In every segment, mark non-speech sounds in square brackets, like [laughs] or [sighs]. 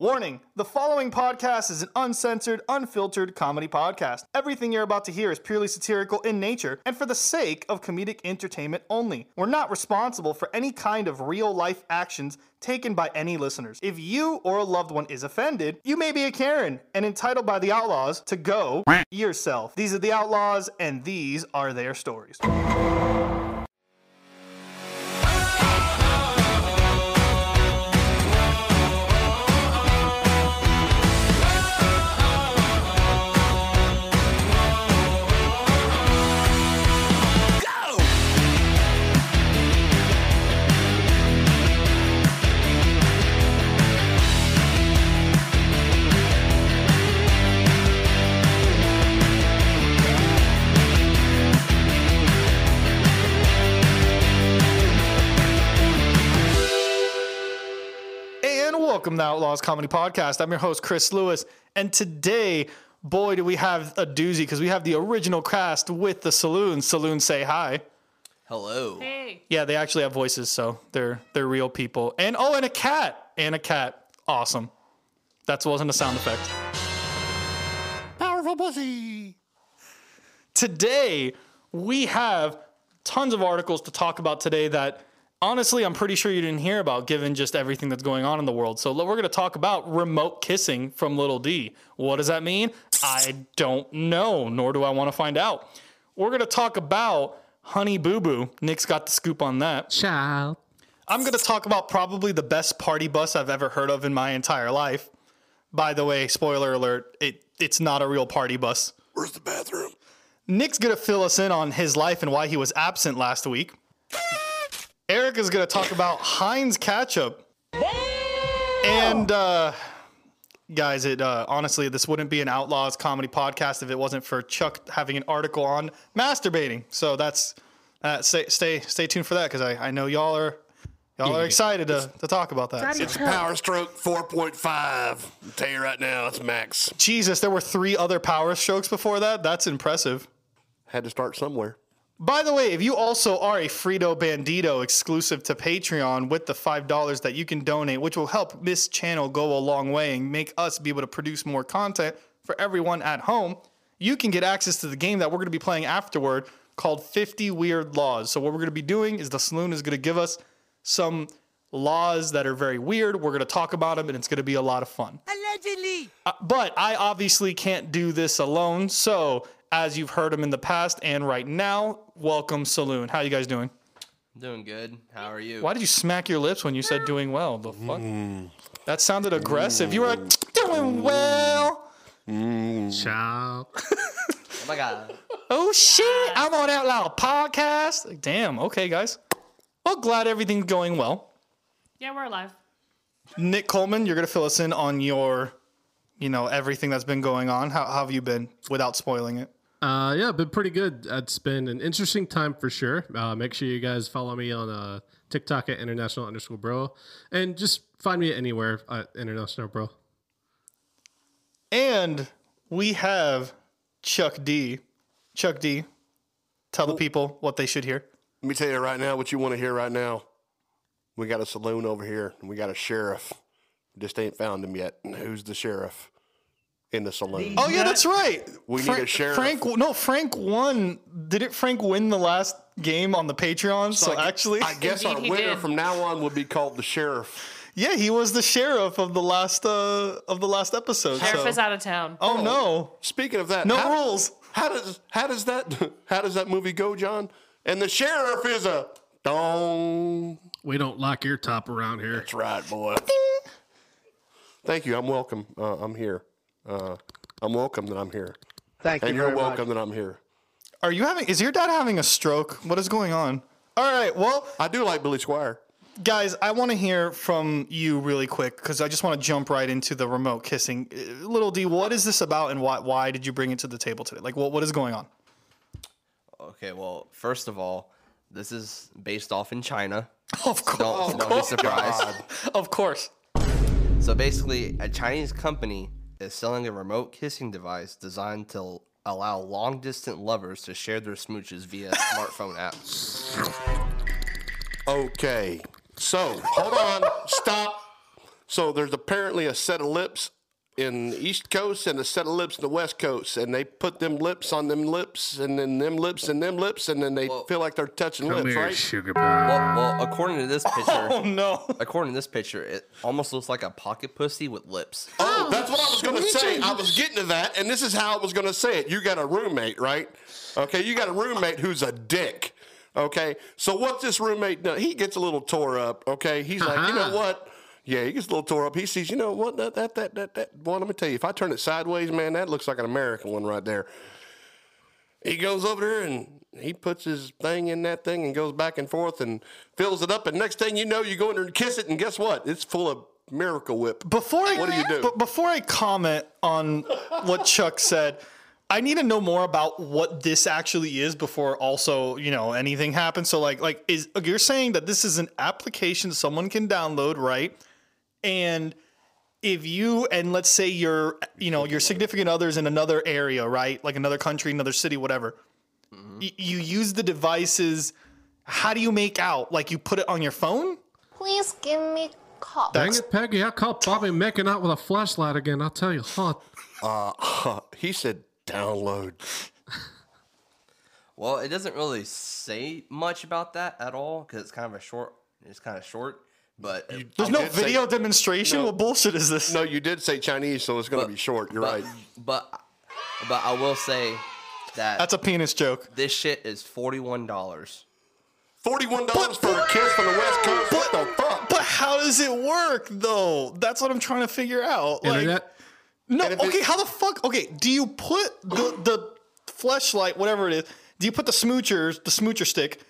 Warning the following podcast is an uncensored, unfiltered comedy podcast. Everything you're about to hear is purely satirical in nature and for the sake of comedic entertainment only. We're not responsible for any kind of real life actions taken by any listeners. If you or a loved one is offended, you may be a Karen and entitled by the Outlaws to go yourself. These are the Outlaws, and these are their stories. Welcome to Outlaws Comedy Podcast. I'm your host, Chris Lewis. And today, boy, do we have a doozy because we have the original cast with the Saloon. Saloon, say hi. Hello. Hey. Yeah, they actually have voices, so they're they're real people. And oh, and a cat. And a cat. Awesome. That wasn't a sound effect. Powerful pussy. Today, we have tons of articles to talk about today that honestly I'm pretty sure you didn't hear about given just everything that's going on in the world. So we're going to talk about remote kissing from Little D. What does that mean? I don't know, nor do I want to find out. We're going to talk about Honey Boo Boo. Nick's got the scoop on that. Child. I'm going to talk about probably the best party bus I've ever heard of in my entire life. By the way, spoiler alert, it, it's not a real party bus. Where's the bathroom? Nick's going to fill us in on his life and why he was absent last week. Eric is going to talk about Heinz ketchup. And uh, guys, it uh, honestly, this wouldn't be an Outlaws comedy podcast if it wasn't for Chuck having an article on masturbating. So that's uh, stay stay stay tuned for that because I, I know y'all are y'all are excited to, to talk about that. It's a power stroke 4.5. I'll tell you right now, that's max. Jesus, there were three other power strokes before that. That's impressive. Had to start somewhere. By the way, if you also are a Frito Bandito exclusive to Patreon with the $5 that you can donate, which will help this channel go a long way and make us be able to produce more content for everyone at home, you can get access to the game that we're going to be playing afterward called 50 Weird Laws. So, what we're going to be doing is the Saloon is going to give us some laws that are very weird. We're going to talk about them and it's going to be a lot of fun. Allegedly. Uh, but I obviously can't do this alone. So, as you've heard them in the past and right now, welcome Saloon. How you guys doing? Doing good. How are you? Why did you smack your lips when you said doing well? The fuck? That sounded aggressive. You were like, doing well. Child. Oh my god. Oh shit, I'm on Out Loud podcast. Like, Damn, okay, guys. Well, glad everything's going well. Yeah, we're alive. Nick Coleman, you're gonna fill us in on your, you know, everything that's been going on. How, how have you been without spoiling it? Uh, yeah, been pretty good. It's been an interesting time for sure. Uh, make sure you guys follow me on uh, TikTok at international underscore bro, and just find me anywhere at international bro. And we have Chuck D. Chuck D. Tell the people what they should hear. Let me tell you right now what you want to hear right now. We got a saloon over here, and we got a sheriff. Just ain't found him yet. And who's the sheriff in the saloon? Oh yeah, that's right. We need a sheriff. Frank, no, Frank won. Didn't Frank win the last game on the Patreon? So, I- actually, I guess Indeed our he winner did. from now on would be called the sheriff. yeah, he was the sheriff of the last uh of the last episode. Sheriff so- is out of town. Oh no, Speaking of that, no how, rules. How does how does that [laughs] how does that movie go, John? And the sheriff is a dong. We don't lock your top around here. That's right, boy. Thank you. I'm welcome. Uh, I'm here. Uh, I'm welcome that I'm here. Thank And you And you're very welcome much. that I'm here. Are you having? Is your dad having a stroke? What is going on? All right, well, I do like Billy Squier. guys, I want to hear from you really quick because I just want to jump right into the remote kissing. Uh, Little D, what is this about, and why why did you bring it to the table today? Like, what what is going on? Okay, well, first of all, this is based off in China. [laughs] Of course, Don't, don't be surprised. [laughs] of course. So basically, a Chinese company is selling a remote kissing device designed to allow long distance lovers to share their smooches via [laughs] smartphone apps. Okay. So hold on. Stop. So there's apparently a set of lips in the East Coast and a set of lips in the West Coast, and they put them lips on them lips, and then them lips and them lips, and then they feel like they're touching Come lips, here, right? sugar pie. Well, well, according to this [laughs] picture, Oh no. according to this picture, it almost looks like a pocket pussy with lips. Oh, that's what I was going to say. I was getting to that, and this is how I was going to say it. You got a roommate, right? Okay, you got a roommate who's a dick. Okay, so what's this roommate done? He gets a little tore up. Okay, he's like, you know Uh-huh. what? Yeah, he gets a little tore up. He sees, you know what? That that that that that. Boy, let me tell you, if I turn it sideways, man, that looks like an American one right there. He goes over there and he puts his thing in that thing and goes back and forth and fills it up. And next thing you know, you go in there and kiss it, and guess what? It's full of Miracle Whip. Before I, What do you do? But before I comment on what Chuck said, I need to know more about what this actually is before also, you know, anything happens. So like like is you're saying that this is an application someone can download, right? And if you and let's say your you know your significant others in another area, right? Like another country, another city, whatever. y- you use the devices. How do you make out? Like you put it on your phone? Please give me call. Dang it, Peggy! I caught Bobby making out with a flashlight again. I'll tell you, hot. Uh, [laughs] he said download. Well, it doesn't really say much about that at all because it's kind of a short. It's kind of short, but There's I no did say- video demonstration. No. What bullshit is this? No, you did say Chinese, so it's going to but- be short. You're but, right. But but I will say that That's a penis joke. this shit is forty one dollars. Forty-one dollars for a kiss from the West Coast. What the fuck? But how does it work though? That's what I'm trying to figure out. Like, no, And it- okay, how the fuck? Okay, do you put the the fleshlight, whatever it is, do you put the smoochers, the smoocher stick,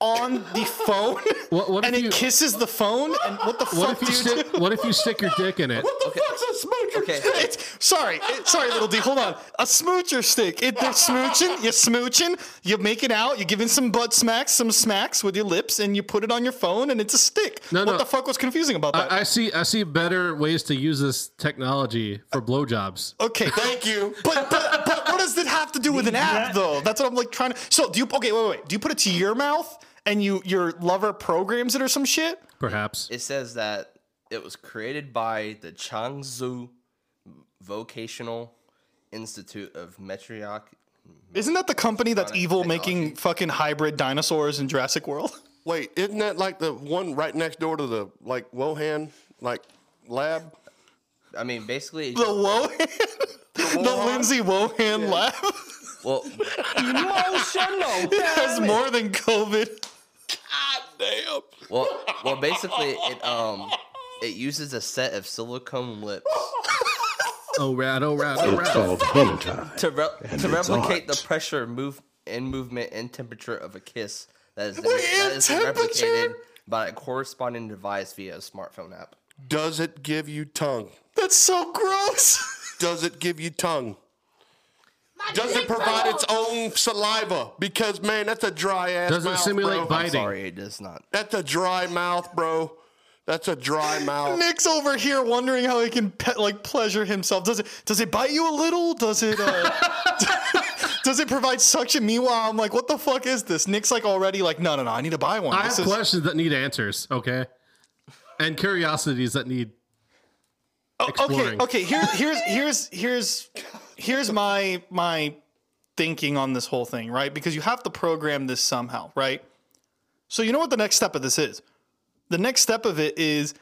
on the phone, [laughs] What- what and if it you- kisses the phone? And what the What fuck if you do you do? stick? What if you stick your dick in it? What the fuck's a smoocher? Okay. stick? It's, sorry, it, sorry, little D. Hold on. A smoocher stick. It, they're smooching. You're smooching. You make it out. You're giving some butt smacks, some smacks with your lips, and you put it on your phone, and it's a stick. No, what no. the fuck was confusing about that? I, I see. I see better ways to use this technology for blowjobs. okay, [laughs] Thank you. but, but but what does it have to do with an app though? That's what I'm like trying to. So do you? Okay, wait, wait, wait. Do you put it to your mouth and you your lover programs it or some shit? Perhaps. It says that it was created by the Changzhou Vocational Institute of Metriac. Isn't that the company that's evil technology. making fucking hybrid dinosaurs in Jurassic World? [laughs] Wait, isn't that like the one right next door to the like Wuhan like lab? I mean, basically, The Wohan, the [laughs] Lindsay Wohan lab. [laughs] well, [laughs] It has more than COVID. God damn. well, well, basically, it um, it uses a set of silicone lips [laughs] Oh rat! Oh rat! Oh It's rat! called hentai. to re- to it's replicate the pressure, move, and movement and temperature of a kiss. That is then, Wait, that and is then temperature? replicated by a corresponding device via a smartphone app. Does it give you tongue? That's so gross. [laughs] Does it give you tongue? Does it provide its own saliva? Because man, that's a dry ass. Does it mouth, simulate bro. biting? Sorry, it does not. That's a dry mouth, bro. That's a dry [laughs] mouth. Nick's over here wondering how he can pe- like pleasure himself. Does it does it bite you a little? Does it uh, [laughs] does it provide suction? Meanwhile, I'm like, what the fuck is this? Nick's like already like, no, no, no, I need to buy one. I This have is- questions that need answers. Okay, and curiosities that need okay, exploring. okay. Here, here's here's here's here's my my thinking on this whole thing, right? Because you have to program this somehow, right? So you know what the next step of this is? The next step of it is,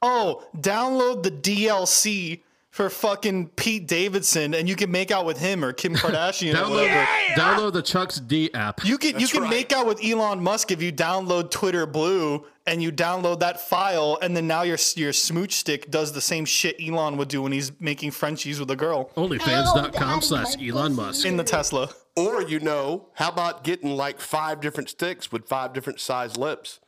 oh, download the DLC for fucking Pete Davidson, and you can make out with him or Kim [laughs] Kardashian. or Download whatever. the download the Chuck's D app. You can you can right. make out with Elon Musk if you download Twitter Blue and you download that file, and then now your your smooch stick does the same shit Elon would do when he's making Frenchies with a girl Onlyfans.com slash Elon Musk. in the Tesla. Or you know, how about getting like five different sticks with five different size lips?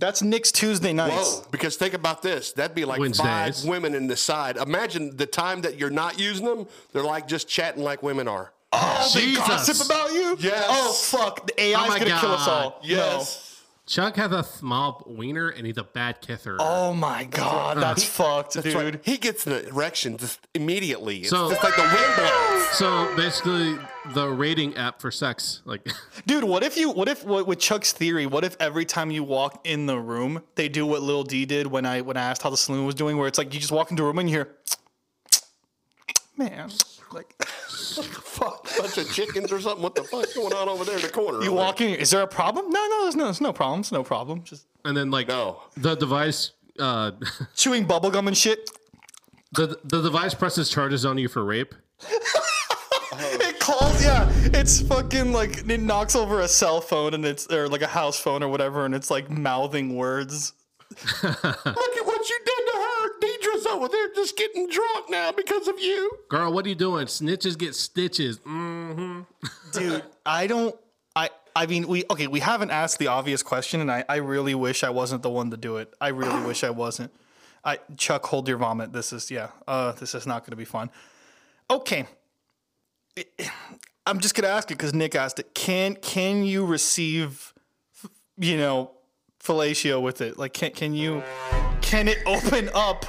That's Nick's Tuesday nights. Whoa! Because think about this. That'd be like Wednesdays. five women in the side. Imagine the time that you're not using them. They're like just chatting like women are. Oh, they gossip about you? Yes. Oh fuck, the AI's Oh gonna kill us all. Yes. Chuck has a small wiener and he's a bad kisser. Oh my god, uh, that's fucked, That's dude. right. He gets an erection just immediately. It's So- just like the wind blows. So basically, the rating app for sex, like, [laughs] Dude, what if you? What if what, with Chuck's theory? What if every time you walk in the room, they do what Lil D did when I when I asked how the saloon was doing, where it's like you just walk into a room and you hear, [tsk] [tsk] [tsk] man, like [laughs] Fuck, bunch of chickens or something. What the fuck's going on over there in the corner? you walk in. Is there a problem? No, no, there's no, there's no problems, no problem. Just and then like No. the device, uh, [laughs] chewing bubblegum and shit. the the device presses charges on you for rape. [laughs] It calls, yeah. It's fucking like it knocks over a cell phone and it's or like a house phone or whatever, and it's like mouthing words. Look at what you did to her. Deidre's over there just getting drunk now because of you. Girl, what are you doing? Snitches get stitches. Mm-hmm. [laughs] dude i don't i i mean we okay we haven't asked the obvious question and i i really wish i wasn't the one to do it i really wish i wasn't i chuck hold your vomit this is yeah uh this is not going to be fun okay i'm just going to ask it because nick asked it can can you receive you know fellatio with it like can can you can it open up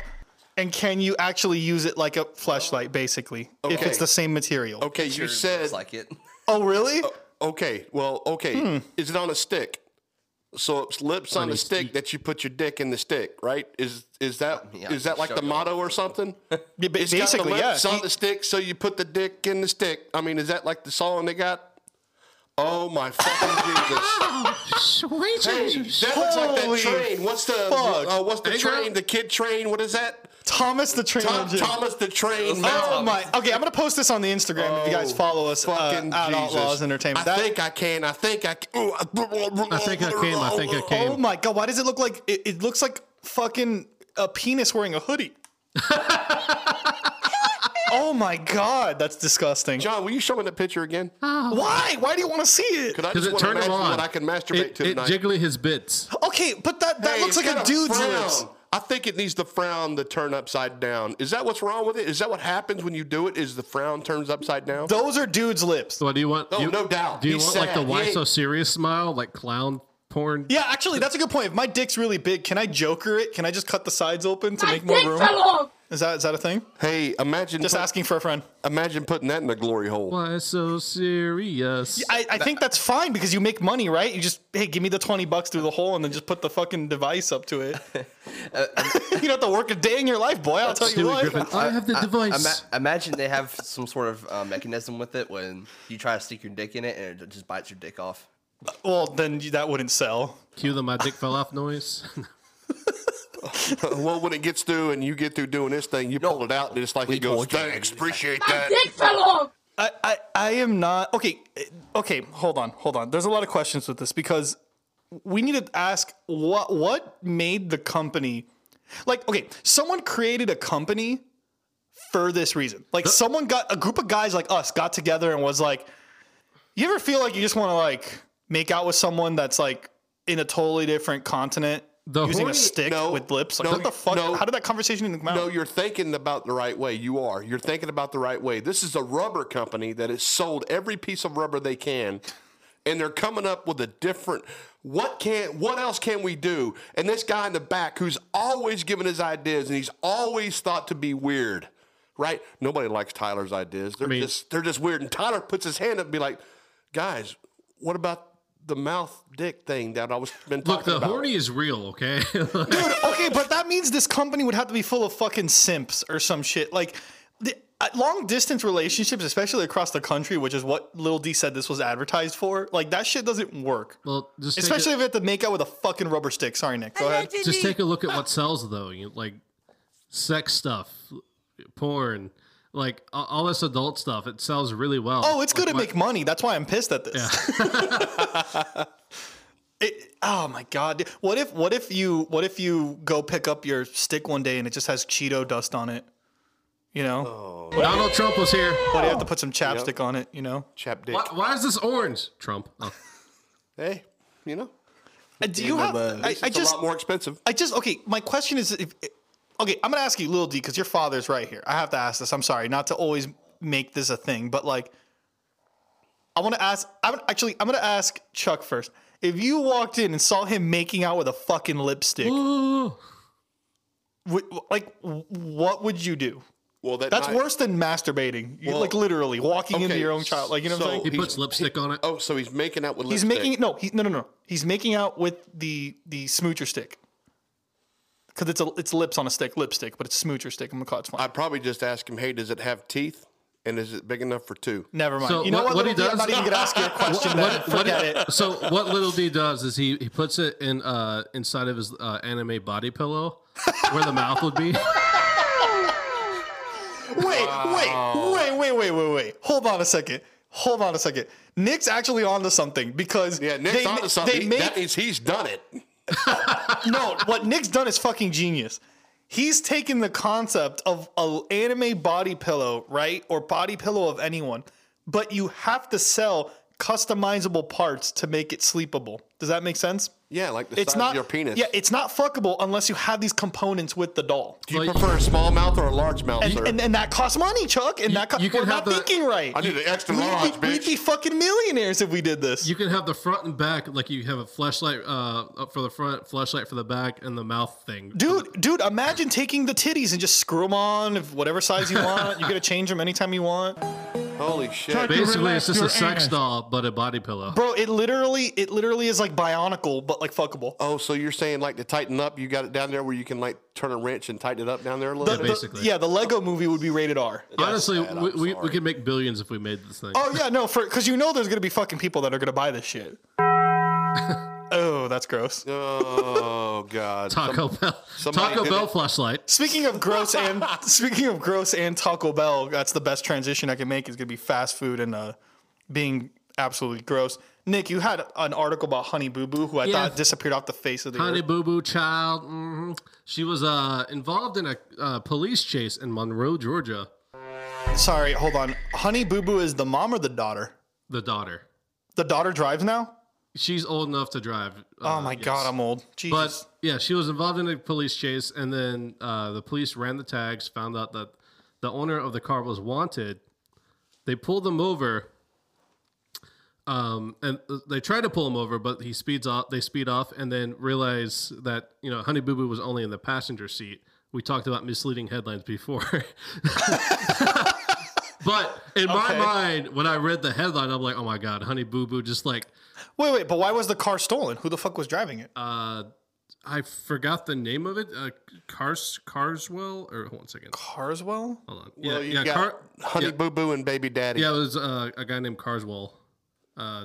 and can you actually use it like a flashlight basically if Okay. it's the same material Okay, you Sure said. looks like it. oh really okay, well, okay. Hmm. Is it on a stick? So it's lips on, On a a stick stick. that you put your dick in the stick, right? Is is that is Yeah, that like show the you. motto or something? [laughs] Yeah, ba- It's got the basically, yeah. lips on the stick, so you put the dick in the stick. I mean, is that like the song they got? Oh my fucking Jesus! Hey, that looks like that Holy train. What's the fuck. uh, what's the Hey, girl. train? The kid train? What is that? Thomas the Train Tom, Engine. Thomas the Train. Oh my! Okay, I'm gonna post this on the Instagram if you guys Oh, follow us uh, fucking at Jesus. Outlaws Entertainment. I That- think I can. I think I can. I think I came. I think I came. oh my god! Why does it look like it, it looks like fucking a penis wearing a hoodie? [laughs] oh my god, that's disgusting. John, will you show me that picture again? Why? Why do you want to see it? Could I Because just it want to turned him imagine on. what I can masturbate it, to it tonight? jiggly his bits. Okay, but that that Hey, looks like a dude's frown. lips. I think it needs the frown to turn upside down. Is that what's wrong with it? Is that what happens when you do it? Is the frown turns upside down? Those are dudes' lips. What do you want? Oh, you, no doubt. Do you He's want like the sad. Why so serious smile, like clown porn? Yeah, actually, that's a good point. If my dick's really big, can I Joker it? Can I just cut the sides open to make more room? Is that is that a thing? Hey, imagine Just put- asking for a friend. imagine putting that in the glory hole. Why so serious? I, I think that's fine because you make money, right? You just hey, give me the twenty bucks through the hole and then just put the fucking device up to it. [laughs] Uh, [laughs] um, you don't have to work a day in your life, boy. I'll tell you Stewie what. Griffin, I have the uh, uh, device. Ima- imagine they have some sort of uh, mechanism with it when you try to stick your dick in it and it just bites your dick off. Well, then you- that wouldn't sell. Cue the my dick fell off noise. [laughs] [laughs] well, when it gets through and you get through doing this thing, you pull it out and it's like he goes, told "Thanks, appreciate that." I, I, I am not okay. Okay, hold on, hold on. There's a lot of questions with this because we need to ask what what made the company like. Okay, someone created a company for this reason. Like someone got a group of guys like us got together and was like, you ever feel like you just want to like make out with someone that's like in a totally different continent The using a stick no, with lips? Like no, what the fuck? no. How did that conversation even come out? No, you're thinking about the right way. You are. You're thinking about the right way. This is a rubber company that has sold every piece of rubber they can, and they're coming up with a different. What can? What else can we do? And this guy in the back, who's always giving his ideas, and he's always thought to be weird, right? Nobody likes Tyler's ideas. They're mean- just they're just weird. And Tyler puts his hand up and be like, "Guys, what about?" The mouth dick thing that I was been talking Look, the about. horny is real, okay? [laughs] Dude, okay, but that means this company would have to be full of fucking simps or some shit. Like, the, uh, long distance relationships, especially across the country, which is what Lil D said this was advertised for, like, that shit doesn't work. well, just Especially a, if you have to make out with a fucking rubber stick. Sorry, Nick. Go ahead. just take a look at what sells though. You like sex stuff, porn, like all this adult stuff. It sells really well. Oh, it's Like, gonna what- make money. That's why I'm pissed at this. [laughs] It, oh my god! What if what if you what if you go pick up your stick one day and it just has Cheeto dust on it? You know, Donald Trump was here. but you have to put some chapstick on it. You know. chap dick. Why, why is this orange? Trump. Oh. Hey, you know, Uh, Do you have? I, it's I a just lot more expensive. I just okay. My question is, if, okay, I'm gonna ask you, Lil D, because your father's right here. I have to ask this. I'm sorry, not to always make this a thing, but like, I want to ask. I'm actually. I'm gonna ask Chuck first. if you walked in and saw him making out with a fucking lipstick, w- like what would you do? Well, that That's night- worse than masturbating. Well, like literally walking into your own child. Like you know what I'm saying? He puts lipstick on it. Oh, so he's making out with He's lipstick. making no, he, no, no, no. He's making out with the the smoocher stick. Because it's a it's lips on a stick, lipstick, but it's smoocher stick. I'm gonna call it. It's fine. I'd probably just ask him, hey, does it have teeth? And is it big enough for two? Never mind. So you know what- what? what Little he D, I'm does- not even gonna ask you a [laughs] question. then. what- Forget it. [laughs] So what Little D does is he he puts it in uh inside of his uh, anime body pillow where the mouth would be. [laughs] Wait, wait, wait, wait, wait, wait, wait. Hold on a second. Hold on a second. Nick's actually onto something because Yeah, Nick's they, onto something. They make that means he's done it. [laughs] no. What Nick's done is fucking genius. He's taken the concept of an anime body pillow, right, or body pillow of anyone, but you have to sell customizable parts to make it sleepable. Does that make sense? Yeah, like the It's size not of your penis. Yeah, it's not fuckable unless you have these components with the doll. Do you Well, prefer a small mouth or a large mouth, And, and, and that costs money, Chuck. And that co- you we're not the, thinking right. I need an extra we'd large, be, we'd be fucking millionaires if we did this. You can have the front and back, like you have a flashlight uh, up for the front, flashlight for the back, and the mouth thing. Dude, dude, imagine taking the titties and just screw them on if whatever size you want. You get to change them anytime you want. Holy shit. Basically, it's just a sex anus. doll, but a body pillow. Bro, it literally it literally is like bionicle but like fuckable. Oh, so you're saying like to tighten up, you got it down there where you can like turn a wrench and tighten it up down there a little The- bit? the- basically. yeah, the Lego movie would be rated R. Honestly, sad, we, we, we could make billions if we made this thing. Oh yeah, no, for because you know there's gonna be fucking people that are gonna buy this shit. [laughs] oh, that's gross. Oh God. Taco Bell, somebody Taco Bell flashlight. Speaking of gross and [laughs] speaking of gross and Taco Bell, that's the best transition I can make. Is gonna be fast food and uh, being absolutely gross. Nick, you had an article about Honey Boo Boo, who I Yeah. thought disappeared off the face of the Honey earth. Boo Boo Child. hmm She was uh, involved in a uh, police chase in Monroe, Georgia. Sorry, hold on. Honey Boo Boo is the mom or the daughter? The daughter. The daughter drives now. She's old enough to drive. Oh uh, my yes. god, I'm old. Jesus. But yeah, she was involved in a police chase, and then uh, the police ran the tags, found out that the owner of the car was wanted. They pulled them over, um, and they tried to pull him over, but he speeds off. They speed off, and then realize that you know Honey Boo Boo was only in the passenger seat. We talked about misleading headlines before. [laughs] [laughs] But in my mind, when I read the headline, I'm like, "Oh my god, Honey Boo Boo!" Just like wait, wait, but why was the car stolen? Who the fuck was driving it? uh, I forgot the name of it. Uh, Cars Carswell or hold on a second. Carswell? Hold on. Well, you yeah, got Car- Honey yeah, Boo Boo and Baby Daddy. yeah, it was uh, a guy named Carswell.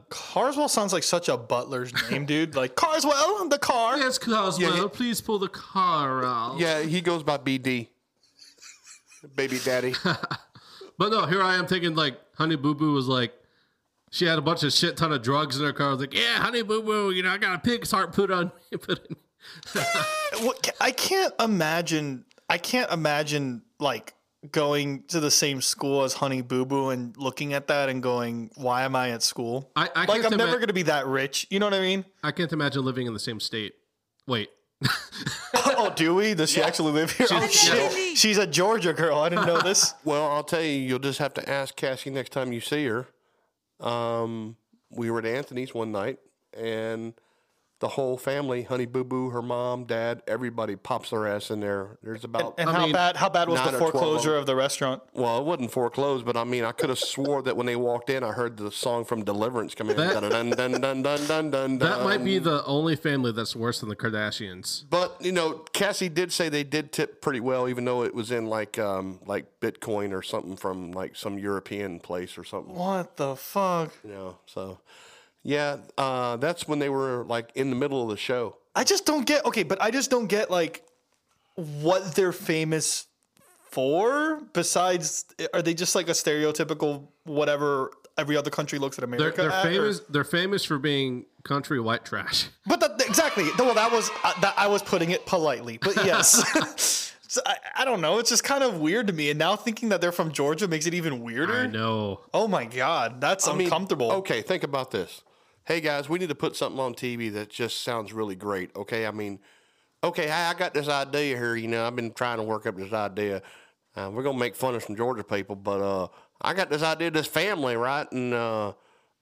Carswell sounds like such a butler's name, dude. Like Carswell, the car. Yes, Carswell. Yeah, yeah. Please pull the car out. Yeah, he goes by BD. Baby Daddy. [laughs] But no, here I am thinking like Honey Boo Boo was like, she had a bunch of shit ton of drugs in her car. I was like, yeah, Honey Boo Boo, you know, I got a pig's heart put on. [laughs] put in. [laughs] What, I can't imagine. I can't imagine like going to the same school as Honey Boo Boo and looking at that and going, "Why am I at school?" I, I like can't I'm never going to be that rich. You know what I mean? I can't imagine living in the same state. Wait, oh, do we? Does she actually live here? Oh shit! She's a Georgia girl. I didn't know this. [laughs] Well, I'll tell you, you'll just have to ask Cassie next time you see her. Um, we were at Anthony's one night, and the whole family, Honey Boo Boo, her mom, dad, everybody pops their ass in there. There's about And I how mean, bad? How bad was the or 12 of foreclosure of the restaurant? well, it wasn't foreclosed, but I mean, I could have swore that when they walked in, I heard the song from Deliverance coming in. That- Dun, dun, dun, dun, dun, dun, dun, that might be the only family that's worse than the Kardashians. But you know, Cassie did say they did tip pretty well, even though it was in like um, like Bitcoin or something from like some European place or something. What the fuck? You know, so yeah, uh, that's when they were like in the middle of the show. I just don't get. Okay, but I just don't get like what they're famous for. Besides, are they just like a stereotypical whatever every other country looks at They're, America? they're at, or- famous. They're famous for being country white trash. But that, exactly. Well, that was uh, that I was putting it politely. But [laughs] yes. [laughs] So I, I don't know. It's just kind of weird to me. And now thinking that they're from Georgia makes it even weirder. I know. Oh my god, that's I mean, uncomfortable. Okay, think about this. Hey guys, we need to put something on TV that just sounds really great. Okay, I mean, okay, I, I got this idea here. You know, I've been trying to work up this idea. Uh, we're gonna make fun of some Georgia people, but uh, I got this idea, this family, right? And uh,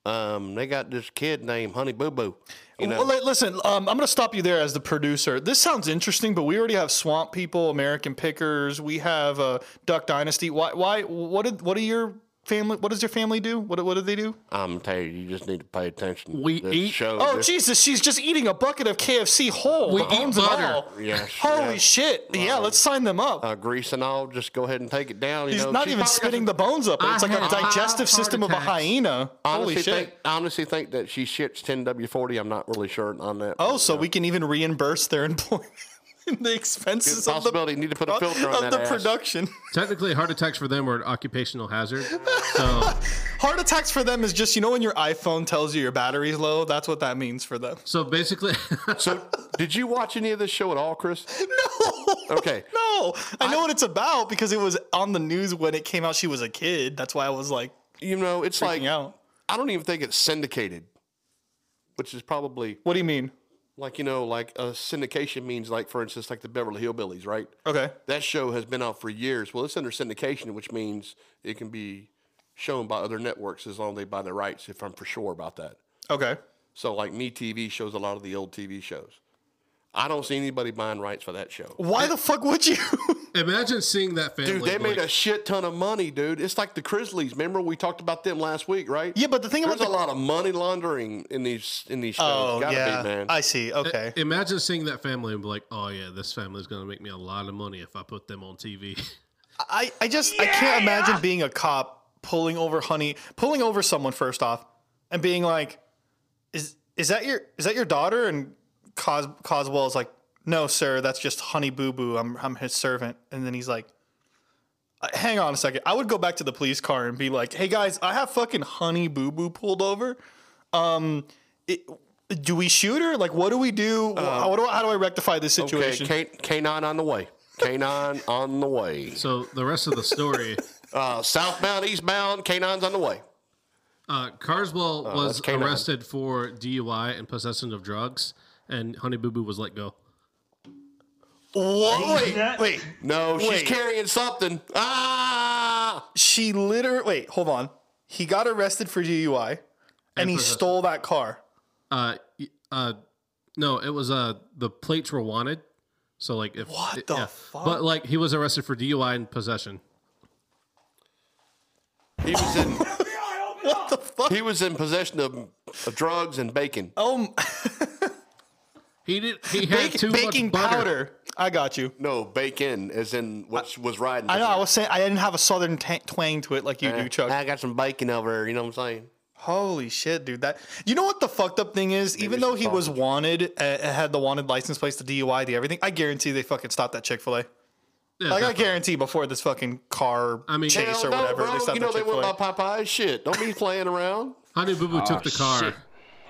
Um, they got this kid named Honey Boo Boo. You know, Well, listen, um, I'm going to stop you there as the producer. This sounds interesting, but we already have Swamp People, American Pickers. We have uh, Duck Dynasty. Why? Why? What did? What do your family? What does your family do? What? What do they do? I'm telling you, you just need to pay attention. We This eat- Show, Oh this- Jesus! She's just eating a bucket of KFC whole. We the bones eat and butter. all. Yes, Holy yeah. shit! Yeah, let's sign them up. uh, grease and all. Just go ahead and take it down. You He's know, not even spitting the bones up. It's I like a digestive heart system of a hyena. Honestly, Holy shit! think, I honestly think that she shits 10W40. I'm not really sure on that. Oh, so we can even reimburse their employment in [laughs] the expenses of the, possibility. You need to put a filter on of the ass. production. [laughs] Technically, heart attacks for them are an occupational hazard. So [laughs] Heart attacks for them is just you know when your iPhone tells you your battery's low. That's what that means for them. so basically, So, did you watch any of this show at all, Chris? No. Okay. No, I know what it's about because it was on the news when it came out. She was a kid. That's why I was like You know, it's like out. I don't even think it's syndicated, which is probably What do you mean? Like you know, like a syndication means like, for instance, like the Beverly Hillbillies, right? Okay. That show has been out for years. Well, it's under syndication, which means it can be shown by other networks as long as they buy the rights. If I'm for sure about that. Okay. So, like Me TV shows a lot of the old TV shows. I don't see anybody buying rights for that show. Why the fuck would you? [laughs] imagine seeing that family. Dude, they made like- a shit ton of money, dude. It's like the Grizzlies. Remember we talked about them last week, right? yeah, but the thing There's about a lot of money laundering in these in these shows. oh Gotta yeah, be, man. I see. Okay. Imagine seeing that family and be like, "Oh yeah, this family's gonna make me a lot of money if I put them on TV." I, I just I can't imagine being a cop pulling over honey pulling over someone first off and being like is is that your is that your daughter and Cos Coswell is like no sir that's just honey boo boo. I'm I'm his servant. And then he's like "Uh, hang on a second. I would go back to the police car and be like hey guys I have fucking honey boo boo pulled over. Um it, do we shoot her? Like what do we do? How, do I, how do I rectify this situation K, K9 on the way. K9 [laughs] on the way. so the rest of the story, [laughs] Uh, southbound, eastbound, K9's on the way. uh, Carswell was arrested for DUI and possession of drugs, and Honey Boo Boo was let go. Whoa, wait wait No, she's Wait. carrying something. Ah! She literally wait, hold on. He got arrested for DUI and he possession. stole that car. Uh, uh, no, it was uh the plates were wanted. So like if What the fuck? But like he was arrested for DUI and possession. He was in [laughs] What the fuck? he was in possession of, of drugs and bacon. Oh, [laughs] He did. He had bake, too baking much butter. powder. I got you. No, bacon, as in what was riding. I know. I was saying I didn't have a southern ta- twang to it like you eh, do, Chuck. Eh, I got some bacon over there. You know what I'm saying? Holy shit, dude! That you know what the fucked up thing is? Even though he was sausage. wanted, uh, had the wanted license plates, the DUI, the everything, I guarantee they fucking stopped that Chick Fil A. Yeah, Like I guarantee before this fucking car I mean- chase or no, whatever, bro. they stopped You know that they Chick Fil went A. by Popeye. Shit, don't be playing around. Honey Boo Boo took the ah, car shit.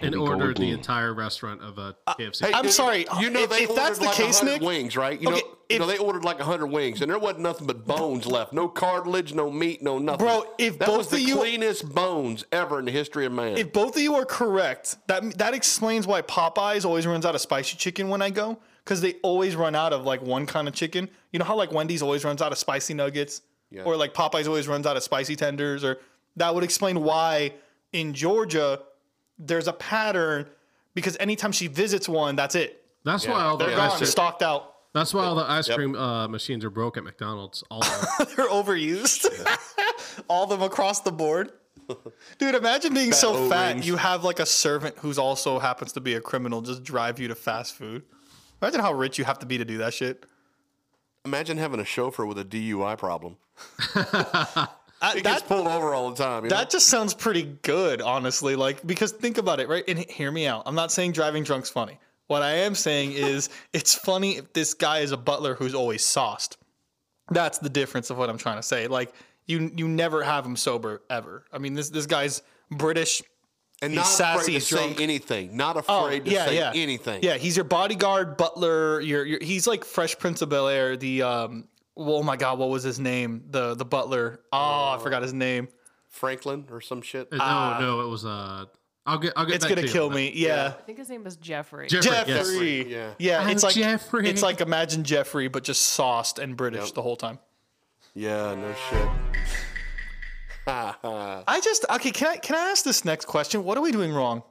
And we go ordered the again. entire restaurant of uh, uh, a KFC. Hey, I'm sorry, You know if- they if ordered that's the like case, 100 Nick- wings, right? You Okay, know, you know they ordered like hundred wings, and there wasn't nothing but bones left. No cartilage, no meat, no nothing. Bro, if that both was the of you- cleanest bones ever in the history of man. If both of you are correct, that that explains why Popeyes always runs out of spicy chicken when I go, because they always run out of like one kind of chicken. You know how like Wendy's always runs out of spicy nuggets, Yeah. or like Popeyes always runs out of spicy tenders, or that would explain why in Georgia there's a pattern. Because anytime she visits one, that's it. That's why all the They're ice gone, cream, stocked out. that's why all the ice cream uh, machines are broke at McDonald's. All. [laughs] They're overused. [laughs] All of them across the board. [laughs] Dude, imagine being so fat O-rings. you have like a servant who's also happens to be a criminal just drive you to fast food. Imagine how rich you have to be to do that shit. Imagine having a chauffeur with a DUI problem. I- He gets pulled over all the time. You know? that just sounds pretty good, honestly. Like because think about it, right? And hear me out. I'm not saying driving drunk's funny. What I am saying is [laughs] it's funny if this guy is a butler who's always sauced. That's the difference of what I'm trying to say. Like you you never have him sober ever. I mean this this guy's British. and he's not sassy, afraid to he's say anything. Not Oh, afraid to yeah, say yeah. anything. Yeah, he's your bodyguard, butler. You're, you're he's like Fresh Prince of Bel Air. The um, oh my god, what was his name? The the butler. Oh, I uh, forgot his name. Franklin or some shit. Uh, no, ah. no, it was. Uh, I'll get. I'll get. It's gonna to kill me. Yeah. I think his name was Jeffrey. Jeffrey. yes. Yeah. Yeah, it's like Jeffrey. it's like imagine Jeffrey, but just sauced and British the whole time. Yeah, no shit. [laughs] I just okay. Can I can I ask this next question? What are we doing wrong?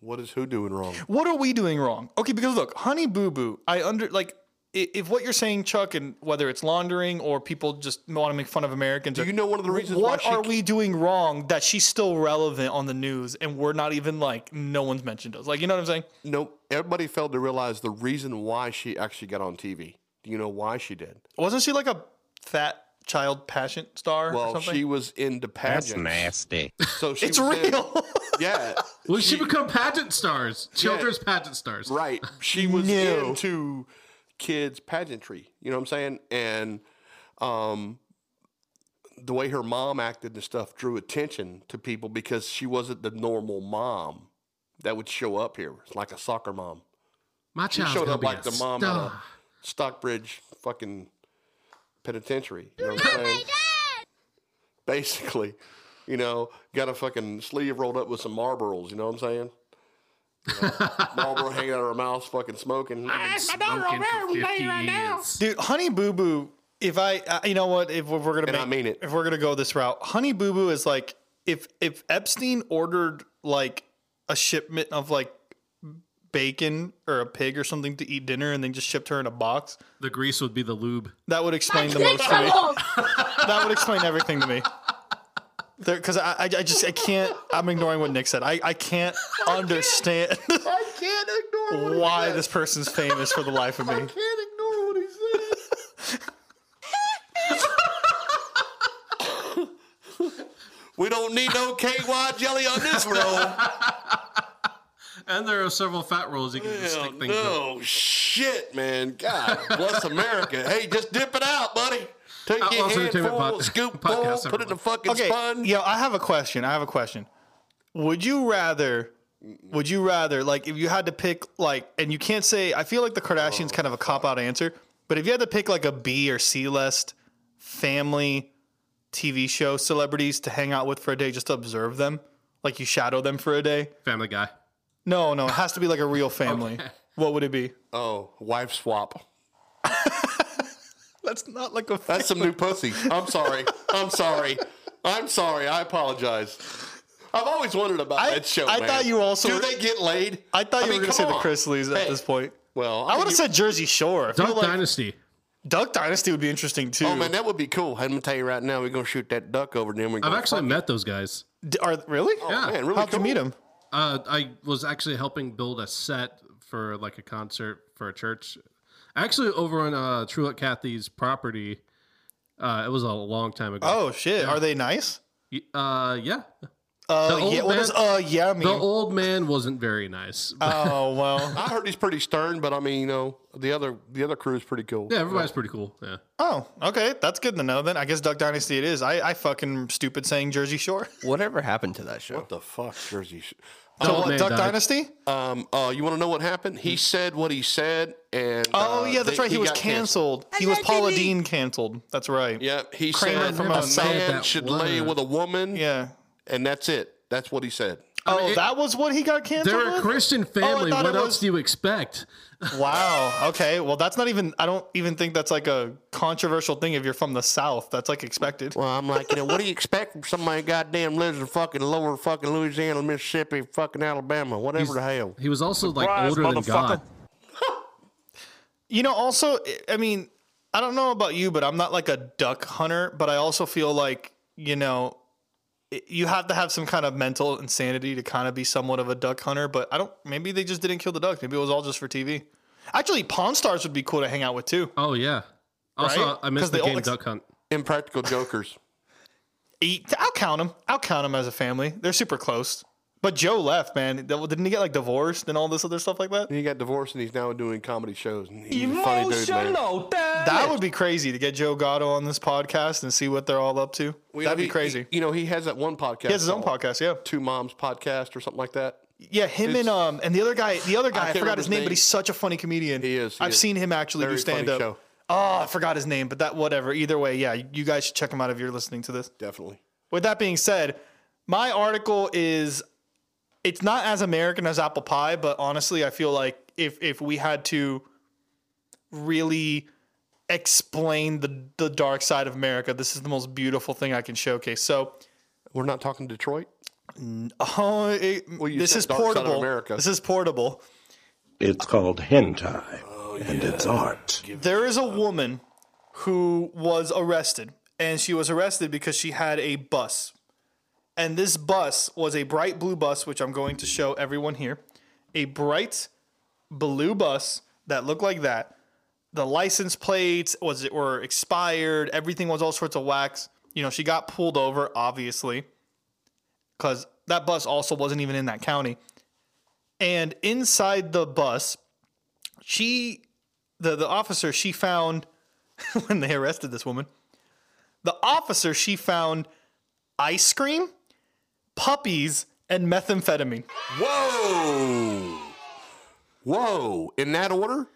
What is who doing wrong? What are we doing wrong? Okay, because look, Honey Boo Boo, I under like i- if what you're saying, Chuck, and whether it's laundering or people just want to make fun of Americans, Do you know one of the reasons what she are ca- we doing wrong that she's still relevant on the news and we're not even like no one's mentioned us? Like you know what I'm saying? Nope. Everybody failed to realize the reason why she actually got on TV. Do you know why she did? Wasn't she like a fat child passion star or Well, something? she was into pageants. That's nasty. So she it's was in- real. [laughs] yeah. Well, she become pageant stars, children's pageant stars. Right. She was No. into kids pageantry. You know what I'm saying? And um, the way her mom acted and stuff drew attention to people because she wasn't the normal mom that would show up here. It's like a soccer mom. My child showed gonna up be like a the mom at a Stockbridge fucking penitentiary. You know what I'm saying? Basically, you know, got a fucking sleeve rolled up with some Marlboros. You know what I'm saying? You [laughs] know, Marlboro hanging out of her mouth, fucking smoking. Smoking for 50 years. Dude, Honey Boo Boo. If I, uh, you know what, if we're gonna, And I make, mean it. if we're gonna go this route, Honey Boo Boo is like if if Epstein ordered like a shipment of like bacon or a pig or something to eat dinner and then just shipped her in a box, The grease would be the lube. that would explain the most to me. [laughs] that would explain everything to me. Because I, I, I just I can't. I'm ignoring what Nick said. I, I can't understand I can't ignore what why he said. this person's famous for the life of me. I can't ignore what he said. [laughs] we don't need no KY jelly on this roll. [laughs] And there are several fat rolls you can just stick things in. no shit, man. God bless America. Hey, just dip it out, buddy. Take your Outlaws Entertainment handful, pod- scoop podcast, full, put it in the everyone. fucking Okay, sponge. yo, I have a question. I have a question. Would you rather? Would you rather like if you had to pick like, and you can't say? I feel like the Kardashians kind of a oh, cop out answer, but if you had to pick like a B or C list family TV show celebrities to hang out with for a day, just to observe them, like you shadow them for a day. Family Guy. No, no, it has to be like a real [laughs] family. What would it be? Oh, wife swap. [laughs] That's not like a. That's some new pussy. I'm sorry. I'm sorry. I'm sorry. I apologize. I've always wondered about I- that show. I man. thought you also- Do they get laid? I thought you mean, were gonna say come the on. Chrisleys at Hey, this point. Well, I would have said Jersey Shore. I feel Duck like Dynasty. Duck Dynasty would be interesting too. Oh man, that would be cool. I'm gonna tell you right now, we're gonna shoot that duck over them. We're I've actually fuck met those guys. D- are really? it. Man, really How'd cool. you meet them? Uh, I was actually helping build a set for like a concert for a church. Actually, over on uh, Truett Cathy's property. Uh, it was a long time ago. Oh shit! Are they nice? Uh, yeah. Uh, The old yeah. What man- does uh yeah mean? The old man wasn't very nice. but- [laughs] oh well. I heard he's pretty stern, but I mean, you know, the other the other crew is pretty cool. yeah, everybody's pretty cool. Yeah. Oh, okay. That's good to know. Then I guess Duck Dynasty it is. I I fucking stupid saying Jersey Shore. Whatever happened to that show? What the fuck, Jersey? Sh- So old what? man Duck died. Dynasty? Um, uh, you want to know what happened? He said what he said, and Oh uh, yeah, that's they- right. He, was got canceled. He was Paula Deen canceled. That's right. Yeah, he Kramer said from a a South- man that should lay word. with a woman, Yeah. and that's it. That's what he said. Oh, mean, it- that was what he got canceled. They're a with? Christian Oh, family. thought what it else was- do you expect? Wow. Okay. Well, that's not even. I don't even think that's like a controversial thing if you're from the South. That's like expected. Well, I'm like, you know, what do you expect from somebody goddamn lives in fucking lower fucking Louisiana, Mississippi, fucking Alabama, whatever the hell? He was also like older than God. You know, also, I mean, I don't know about you, but I'm not like a duck hunter, but I also feel like, you know, it- you have to have some kind of mental insanity to kind of be somewhat of a duck hunter, but I don't, maybe they just didn't kill the duck. Maybe it was all just for TV. Actually, Pawn Stars would be cool to hang out with too. Oh yeah. Also, Right? I 'Cause missed the game ex- Duck Hunt. Impractical jokers. Eat, I'll count them. I'll count them as a family. They're super close. But Joe left, man. Didn't he get like divorced and all this other stuff like that? He got divorced and he's now doing comedy shows. And he's a funny dude, man. That would be crazy to get Joe Gatto on this podcast and see what they're all up to. Well, That'd he- be crazy. he- you know, he has that one podcast. He has his own podcast, yeah. Two Moms Podcast or something like that. Yeah, him and um and the other guy, the other guy, I, can't forgot his his name, name. but he's such a funny comedian. He is, he I've is. seen him actually Very do funny stand up. show. Oh, I forgot his name, but that whatever. Either way, yeah, you guys should check him out if you're listening to this. Definitely. With that being said, my article is it's not as American as apple pie, but honestly, I feel like if if we had to really explain the the dark side of America. This is the most beautiful thing I can showcase. So, We're not talking Detroit. oh, it, Well, this is dark side of portable. America. This is portable. It's called hentai, and it's art. There is a woman who was arrested, and she was arrested because she had a bus. And this bus was a bright blue bus, which I'm going to show everyone here. A bright blue bus that looked like that. The license plates was it were expired. Everything was all sorts of wax. You know, she got pulled over, obviously, because that bus also wasn't even in that county. And inside the bus, she the the officer she found [laughs] when they arrested this woman the officer she found ice cream puppies and methamphetamine Whoa. Whoa. In that order?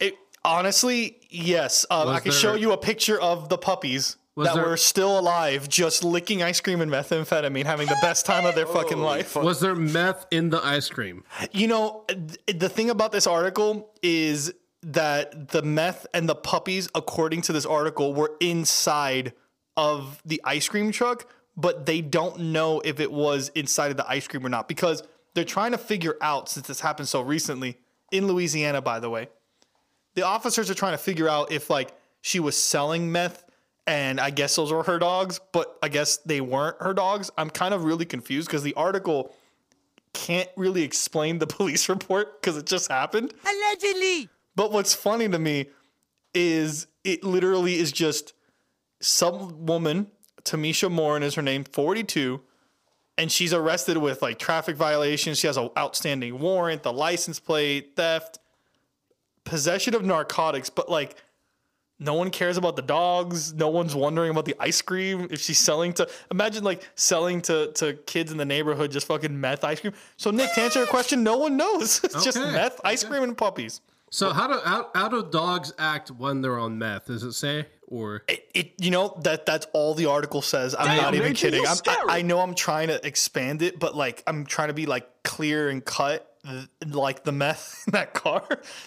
it, honestly yes um, Was i can show you a picture of the puppies Was that there- were still alive just licking ice cream and methamphetamine having the best time of their fucking life Was there meth in the ice cream? You know, th- the thing about this article is that the meth and the puppies, according to this article, were inside of the ice cream truck, but they don't know if it was inside of the ice cream or not because they're trying to figure out, since this happened so recently in Louisiana, by the way, the officers are trying to figure out if like she was selling meth and I guess those were her dogs, but I guess they weren't her dogs. I'm kind of really confused because the article can't really explain the [laughs] police report because it just happened. Allegedly. But what's funny to me is it literally is just some woman, Tamisha Morin is her name, 42, and she's arrested with like traffic violations. She has an outstanding warrant, the license plate, theft, possession of narcotics, but like no one cares about the dogs. No one's wondering about the ice cream. If she's selling to imagine like selling to to kids in the neighborhood just fucking meth ice cream. So Nick, to answer your question, no one knows. [laughs] It's just meth, ice cream, and puppies. So how do how, how do dogs act when they're on meth? Does it say or It, it you know that that's all the article says. I'm not even kidding. I'm. I, I know I'm trying to expand it, but like I'm trying to be like clear and cut. Like the meth [laughs] in that car,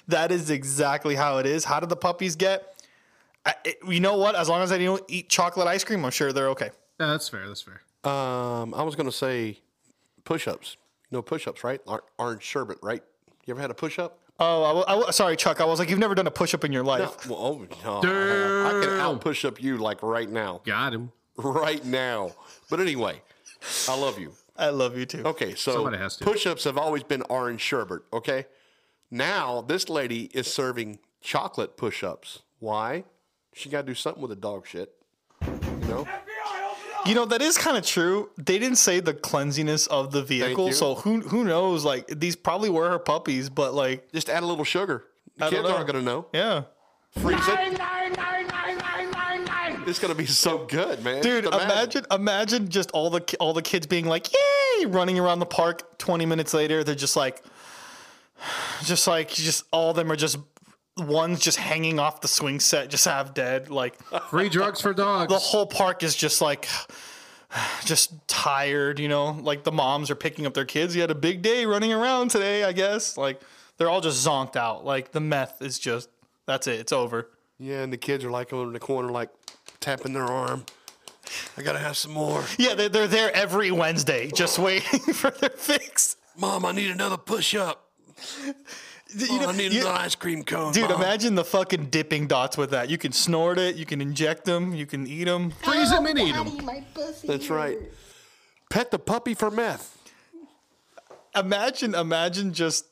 that is exactly how it is. How did the puppies get? I, it, you know what? As long as I don't eat chocolate ice cream, I'm sure they're okay. Yeah, that's fair. That's fair. Um, I was going to say push ups. You know, push ups, right? Or- Orange sherbet, right? You ever had a push up? Oh, I, wa- I sorry, Chuck. I was like, you've never done a push up in your life. Well, oh, no, I have. I can out push up you like right now. Got him. Right now. But anyway, I love you. I love you too. Okay, so to. push-ups have always been orange sherbet. Okay, now this lady is serving chocolate push-ups. Why? She got to do something with the dog shit. You know? You know that is kind of true. They didn't say the cleansiness of the vehicle, so who who knows? Like these probably were her puppies, but like Just add a little sugar. The I don't kids know. aren't gonna know. yeah. Freeze it. It's gonna be so good, man. Dude, Just imagine imagine just all the all the kids being like, "Yay!" running around the park. 20 minutes later, they're just like [sighs] just like just all of them are just one's just hanging off the swing set, just half dead. Like Free drugs for dogs. the whole park is just like [sighs] just tired, you know? Like the moms are picking up their kids. You had a big day running around today, I guess. Like they're all just zonked out. Like the meth is just that's it. It's over. Yeah, and the kids are like over in the corner, like tapping their arm. I gotta have some more. Yeah, they're, they're there every Wednesday, just waiting [laughs] for their fix. Mom, I need another push-up. You Mom, know, I need you- another ice cream cone. dude, Mom. imagine the fucking dipping dots with that. You can snort it, you can inject them, you can eat them. Freeze them and eat them. That's right. Pet the puppy for meth. Imagine, imagine just.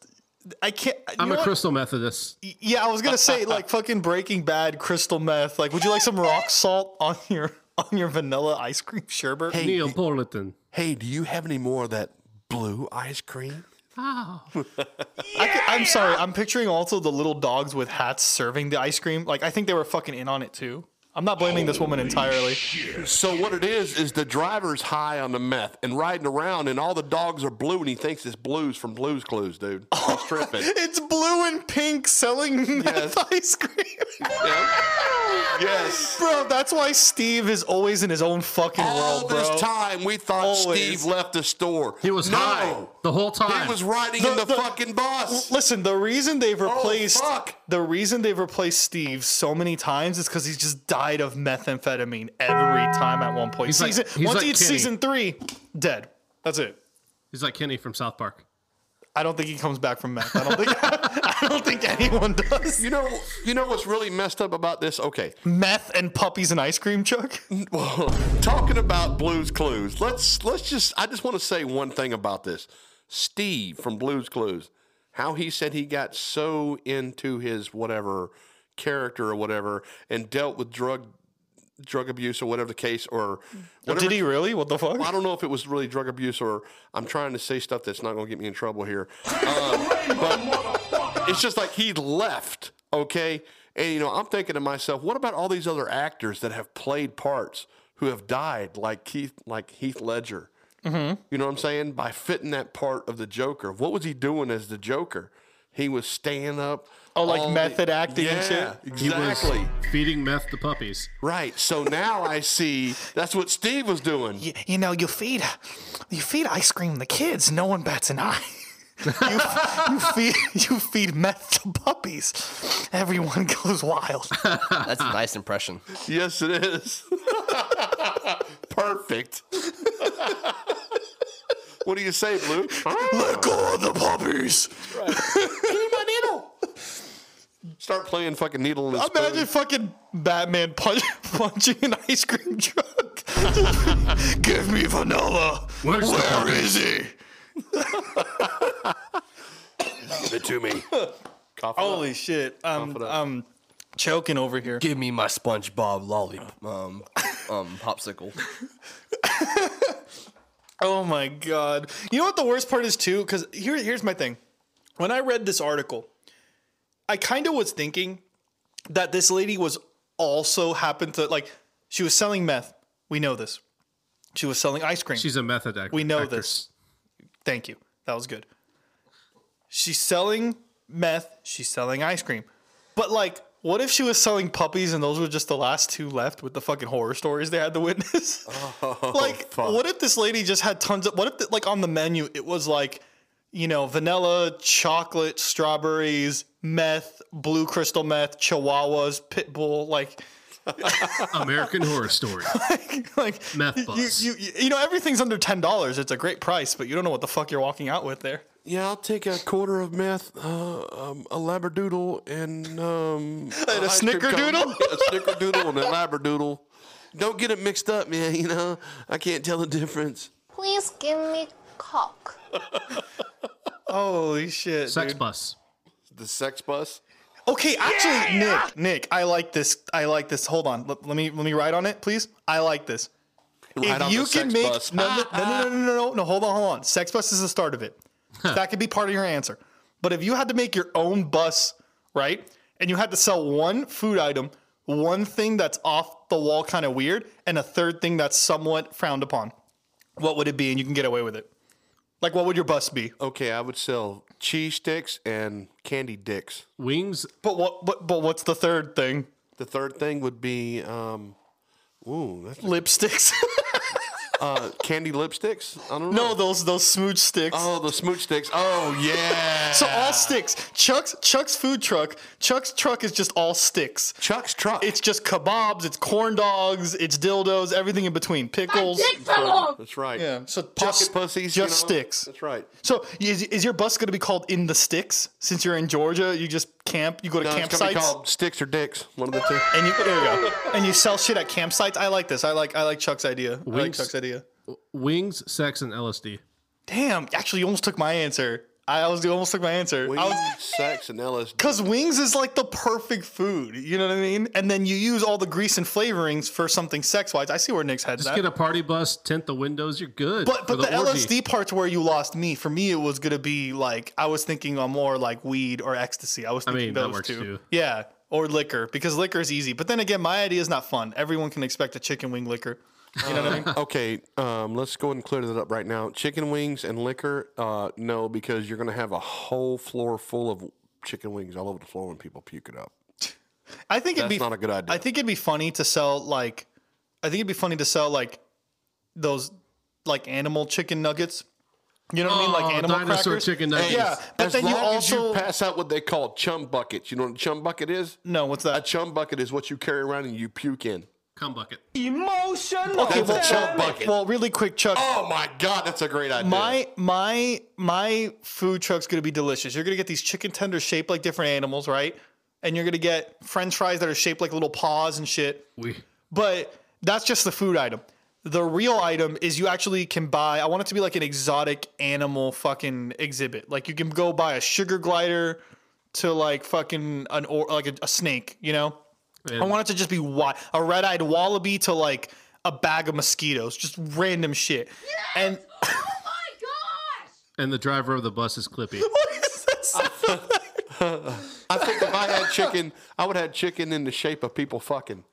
I can't. I'm a what? crystal Methodist. Yeah, I was gonna say [laughs] like fucking Breaking Bad, crystal meth. Like, would you like some rock salt on your on your vanilla ice cream sherbet? Hey, Neapolitan. Hey, do you have any more of that blue ice cream? Oh. [laughs] I am sorry. I'm picturing also the little dogs with hats serving the ice cream. Like, I think they were fucking in on it too. I'm not blaming this woman entirely. So what it is is the driver's high on the meth and riding around, and all the dogs are blue, and he thinks it's blues from Blues Clues, dude. He's tripping. [laughs] It's blue and pink selling meth Yes. [laughs] ice cream. Yeah. Yes. Bro, that's why Steve is always in his own fucking All world, bro. All this time, we thought Always. Steve left the store. He was no. high the whole time. He was riding The- in the, the- fucking bus. Listen, the reason they've oh, replaced fuck. the reason they've replaced Steve so many times is because he's just died of methamphetamine every time at one point. He's like- season he's once like he hits Kenny. season three, dead. That's it. He's like Kenny from South Park. I don't think he comes back from meth. I don't think [laughs] I don't think anyone does. You know, you know what's really messed up about this? Okay, Meth and puppies and ice cream, Chuck. well, [laughs] talking about Blues Clues. Let's let's just. I just want to say one thing about this. Steve from Blues Clues, how he said he got so into his whatever character or whatever, and dealt with drug drug abuse or whatever the case, or whatever Did he really? What the fuck? I don't know if it was really drug abuse or I'm trying to say stuff that's not going to get me in trouble here. Um, [laughs] but it's just like he left, okay? And, you know, I'm thinking to myself, what about all these other actors that have played parts who have died, like Keith, like Heath Ledger? Mm-hmm. You know what I'm saying? By fitting that part of the Joker. What was he doing as the Joker? He was staying up. Oh, like all the- method acting yeah, and shit? He was Exactly. feeding meth to puppies. Right. So now I see that's what Steve was doing. you, you know, you feed you feed ice cream the kids. No one bats an eye. [laughs] you, you feed you feed meth to puppies. Everyone [laughs] goes wild. That's a nice impression. Yes, it is. [laughs] Perfect. what do you say, Blue? Let go of the puppies. Start playing fucking needle in the Imagine spoon. fucking Batman punch, [laughs] punching an ice cream truck. [laughs] Give me vanilla. Where's the Where is he? Give it to me. Cough Holy up. shit! I'm Cough it up. I'm choking over here. Give me my SpongeBob lolly um um popsicle. [laughs] Oh my god! You know what the worst part is too? Because here, here's my thing. When I read this article, I kind of was thinking that this lady was also happened to like she was selling meth. We know this. She was selling ice cream. She's a meth addict. we know actress. this. Thank you. That was good. She's selling meth. She's selling ice cream. But like, what if she was selling puppies and those were just the last two left with the fucking horror stories they had to witness? [laughs] Oh, [laughs] like, what if this lady just had tons of? What if like on the menu it was like, you know, vanilla, chocolate, strawberries, meth, blue crystal meth, chihuahuas, pit bull, like. [laughs] American Horror Story. [laughs] like Meth you- bus. You, you, you know everything's under ten dollars. It's a great price, but you don't know what the fuck you're walking out with there. Yeah, I'll take a quarter of meth, uh, um, a labradoodle, and um, [laughs] And a ice snickerdoodle? a snickerdoodle and a labradoodle. Don't get it mixed up, man. You know, I can't tell the difference. Please give me cock. Holy shit, Sex dude. bus. The sex bus. Okay, actually, Nick, Nick, I like this. I like this. Hold on, let, let me let me write on it, please. I like this. Right on if you the can sex make bus. no, no, no, ah! no, no, no, no, no, hold on, hold on. Sex bus is the start of it. that could be part of your answer. But if you had to make your own bus, right, and you had to sell one food item, one thing that's off the wall, kind of weird, and a third thing that's somewhat frowned upon, what would it be? And you can get away with it. Like, what would your bus be? Okay, I would sell cheese sticks and candy dicks. Wings. But what? But, but what's the third thing? The third thing would be, um, ooh, that's Lipsticks. [laughs] uh, candy lipsticks. I don't know. no, those those smooch sticks. Oh, the smooch sticks. Oh yeah. So all sticks. Chuck's Chuck's food truck. Chuck's truck is just all sticks. Chuck's truck. It's just kebabs, it's corn dogs, it's dildos, everything in between, pickles. That's right. Yeah, so Pocket just pussies. just you know? sticks. That's right. So is, is your bus going to be called in the sticks? Since you're in Georgia, you just camp. You go to No, it's gonna be called sticks or dicks. One of the two. and you there you go, and you sell shit at campsites. I like this. I like I like Chuck's idea. I like Chuck's idea. Wings, sex, and LSD. Damn, actually, you almost took my answer. I was you almost took my answer. Wings, I was sex, and LSD. Because wings is like the perfect food. You know what I mean? And then you use all the grease and flavorings for something sex wise. I see where Nick's head's Just at. get a party bus, tint the windows. You're good. but but the, orgy. LSD part's where you lost me. For me, it was gonna be like I was thinking on more like weed or ecstasy. I was thinking mean, that those works two. too. Yeah, or liquor because liquor is easy. But then again, my idea is not fun. Everyone can expect a chicken wing liquor. You know what I mean? Okay, um, let's go ahead and clear that up right now. Chicken wings and liquor, uh, no, because you're going to have a whole floor full of chicken wings all over the floor when people puke it up. I think it'd That's be not a good idea. I think it'd be funny to sell like I think it'd be funny to sell like those like animal chicken nuggets. You know what I mean? Oh, Like animal dinosaur crackers. chicken nuggets. Yeah, but as then long you as also you pass out what they call chum buckets. You know what a chum bucket is? no. What's that? A that? chum bucket is what you carry around and you puke in. Cum bucket. Okay, That's well, a chum bucket. well, really quick, Chuck. Oh my god, that's a great idea. My my my food truck's gonna be delicious. You're gonna get these chicken tenders shaped like different animals, right? And you're gonna get French fries that are shaped like little paws and shit. We But that's just the food item. The real item is you actually can buy. I want it to be like an exotic animal fucking exhibit. Like you can go buy a sugar glider to like fucking an or like a, a snake. You know, I want it to just be wi- a red-eyed wallaby to like a bag of mosquitoes, just random shit. And oh and the driver of the bus is Clippy. [laughs] [laughs] I think if I had chicken, I would have chicken in the shape of people fucking.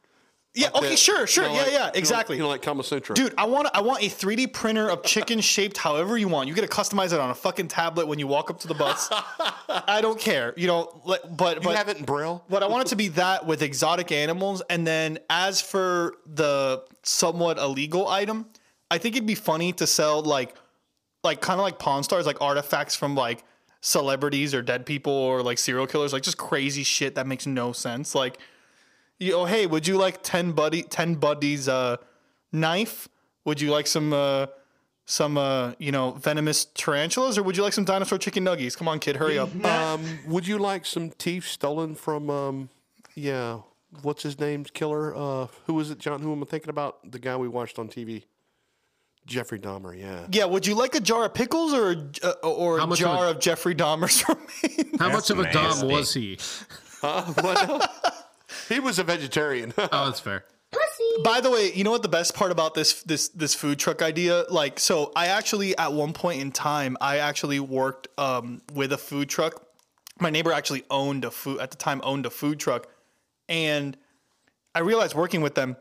Yeah, okay, That- sure, sure, you know, yeah, like- yeah, exactly. You know, like Kama Sutra. Dude, I want I want a 3D printer of chicken [laughs] shaped however you want. You get to customize it on a fucking tablet when you walk up to the bus. [laughs] I don't care, you know. Like, but you but have it in Braille? but I want it to be that with exotic animals. And then as for the somewhat illegal item, I think it'd be funny to sell like like kind of like Pawn Stars, like artifacts from like celebrities or dead people or like serial killers, like just crazy shit that makes no sense. Like, you know, hey, would you like Ted Bundy Ted Bundy's uh knife? Would you like some uh some uh you know venomous tarantulas or would you like some dinosaur chicken nuggies? Come on, kid, hurry up. Um, would you like some teeth stolen from? Um, yeah, what's his name's killer? Uh, who is it, John? Who am I thinking about? The guy we watched on TV, Jeffrey Dahmer. Yeah. Yeah, would you like a jar of pickles or a- uh, or How a much of jar a- of Jeffrey Dahmer's [laughs] remains? How much of a dom nasty. was he? Uh, what? [laughs] he was a vegetarian. [laughs] Oh, that's fair. By the way, you know what the best part about this this this food truck idea? Like, so I actually at one point in time, I actually worked um, with a food truck. My neighbor actually owned a food at the time owned a food truck, and I realized working with them,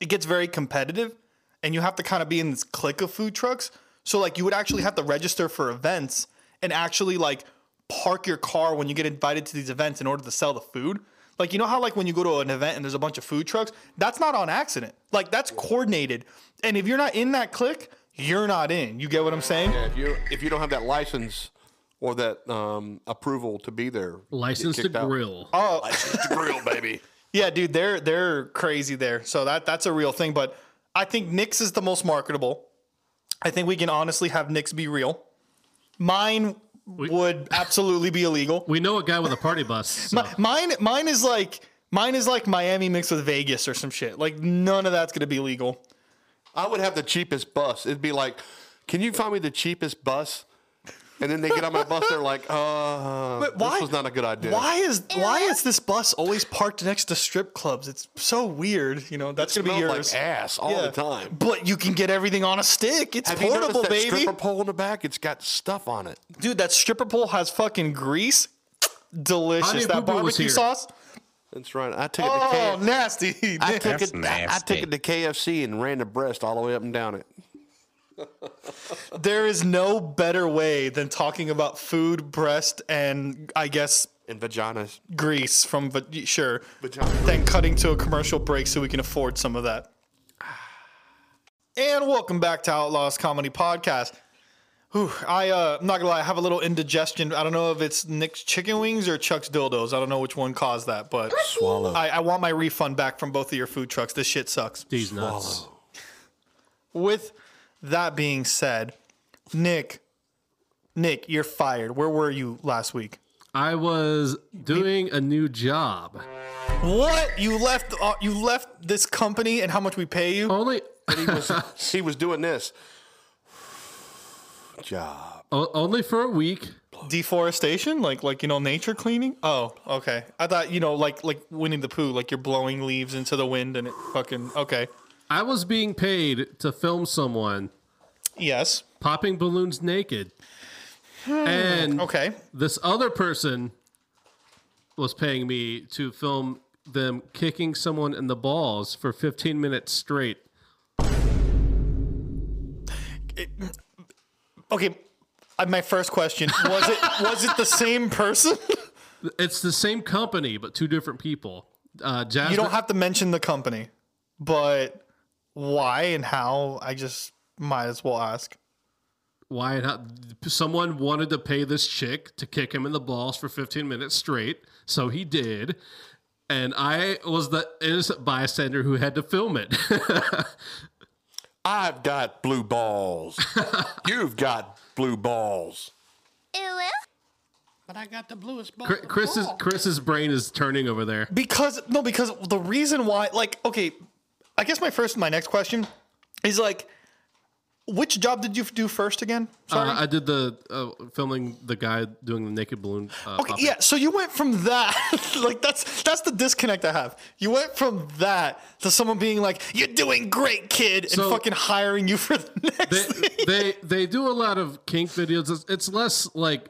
it gets very competitive, and you have to kind of be in this clique of food trucks. So like, you would actually have to register for events and actually like park your car when you get invited to these events in order to sell the food. Like you know how like when you go to an event and there's a bunch of food trucks, that's not on accident. Like that's coordinated. And if you're not in that clique, you're not in. You get what I'm saying? Yeah, if you if you don't have that license or that um, approval to be there, you License to out. grill. Oh, license to grill, baby. [laughs] Yeah, dude, they're they're crazy there. So that that's a real thing. But I think Nick's is the most marketable. I think we can honestly have Nick's be real. Mine would absolutely be illegal. [laughs] We know a guy with a party bus. [laughs] so- Mi- Mine mine is like mine is like Miami mixed with Vegas or some shit. Like none of that's gonna be legal. I would have the cheapest bus. It'd be like, can you find me the cheapest bus? And then they get on my bus. They're like, uh, But why this was not a good idea. Why is why is this bus always parked next to strip clubs? It's so weird. You know that's gonna be Smelled yours. like ass all Yeah. the time. But you can get everything on a stick. It's Have you noticed portable, that baby. stripper pole in the back? It's got stuff on it. Dude, that stripper pole has fucking grease. Delicious. Honey that Boo Boo was barbecue sauce. That's right. I took it to Oh, KFC. nasty. I [laughs] took That's it. I, I took it to KFC and ran the breast all the way up and down it. [laughs] there is no better way than talking about food, breast, and I guess And vaginas. grease from va- sure. Vagina Then cutting to a commercial break so we can afford some of that. [sighs] And welcome back to Outlaws Comedy Podcast. Whew, I uh, I'm not gonna lie, I have a little indigestion. I don't know if it's Nick's chicken wings or Chuck's dildos. I don't know which one caused that, but Swallow. I, I want my refund back from both of your food trucks. This shit sucks. These nuts. With that being said, Nick, Nick, you're fired. Where were you last week? I was doing a new job. What? You left? Uh, you left this company, and how much we pay you? Only he was [laughs] he was doing this job. o- only for a week. Deforestation, like like you know, nature cleaning. Oh, okay. I thought you know, like like Winnie the Pooh, like you're blowing leaves into the wind and it fucking okay. I was being paid to film someone Yes. popping balloons naked. And Okay. this other person was paying me to film them kicking someone in the balls for 15 minutes straight. Okay. Uh, my first question was it [laughs] was it the same person? It's the same company, but two different people. Uh, Jasmine, You don't have to mention the company, but why and how? I just might as well ask. why and how, someone wanted to pay this chick to kick him in the balls for 15 minutes straight, so he did. And I was the innocent bystander who had to film it. I've got blue balls. [laughs] You've got blue balls. But I got the bluest balls. Chri- Chris's Chris's brain is turning over there. Because no, because the reason why, like, okay, I guess my first, my next question is like, which job did you do first again? Sorry. Uh, I did the uh, filming the guy doing the naked balloon. Uh, Okay, popping. yeah. So you went from that, [laughs] like that's that's the disconnect I have. You went from that to someone being like, "You're doing great, kid," and So- fucking hiring you for the [laughs] next. they, they they do a lot of kink videos. It's, it's less like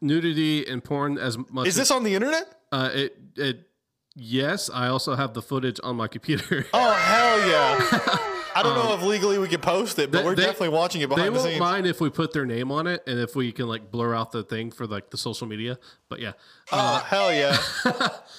nudity and porn as much. Is this on the internet? Uh, it it yes. I also have the footage on my computer. [laughs] Oh hell yeah! [laughs] I don't know if legally we can post it, but They- we're they- definitely watching it behind the won't scenes. mind if we put their name on it and if we can like blur out the thing for like the social media. But yeah, Oh hell yeah! [laughs]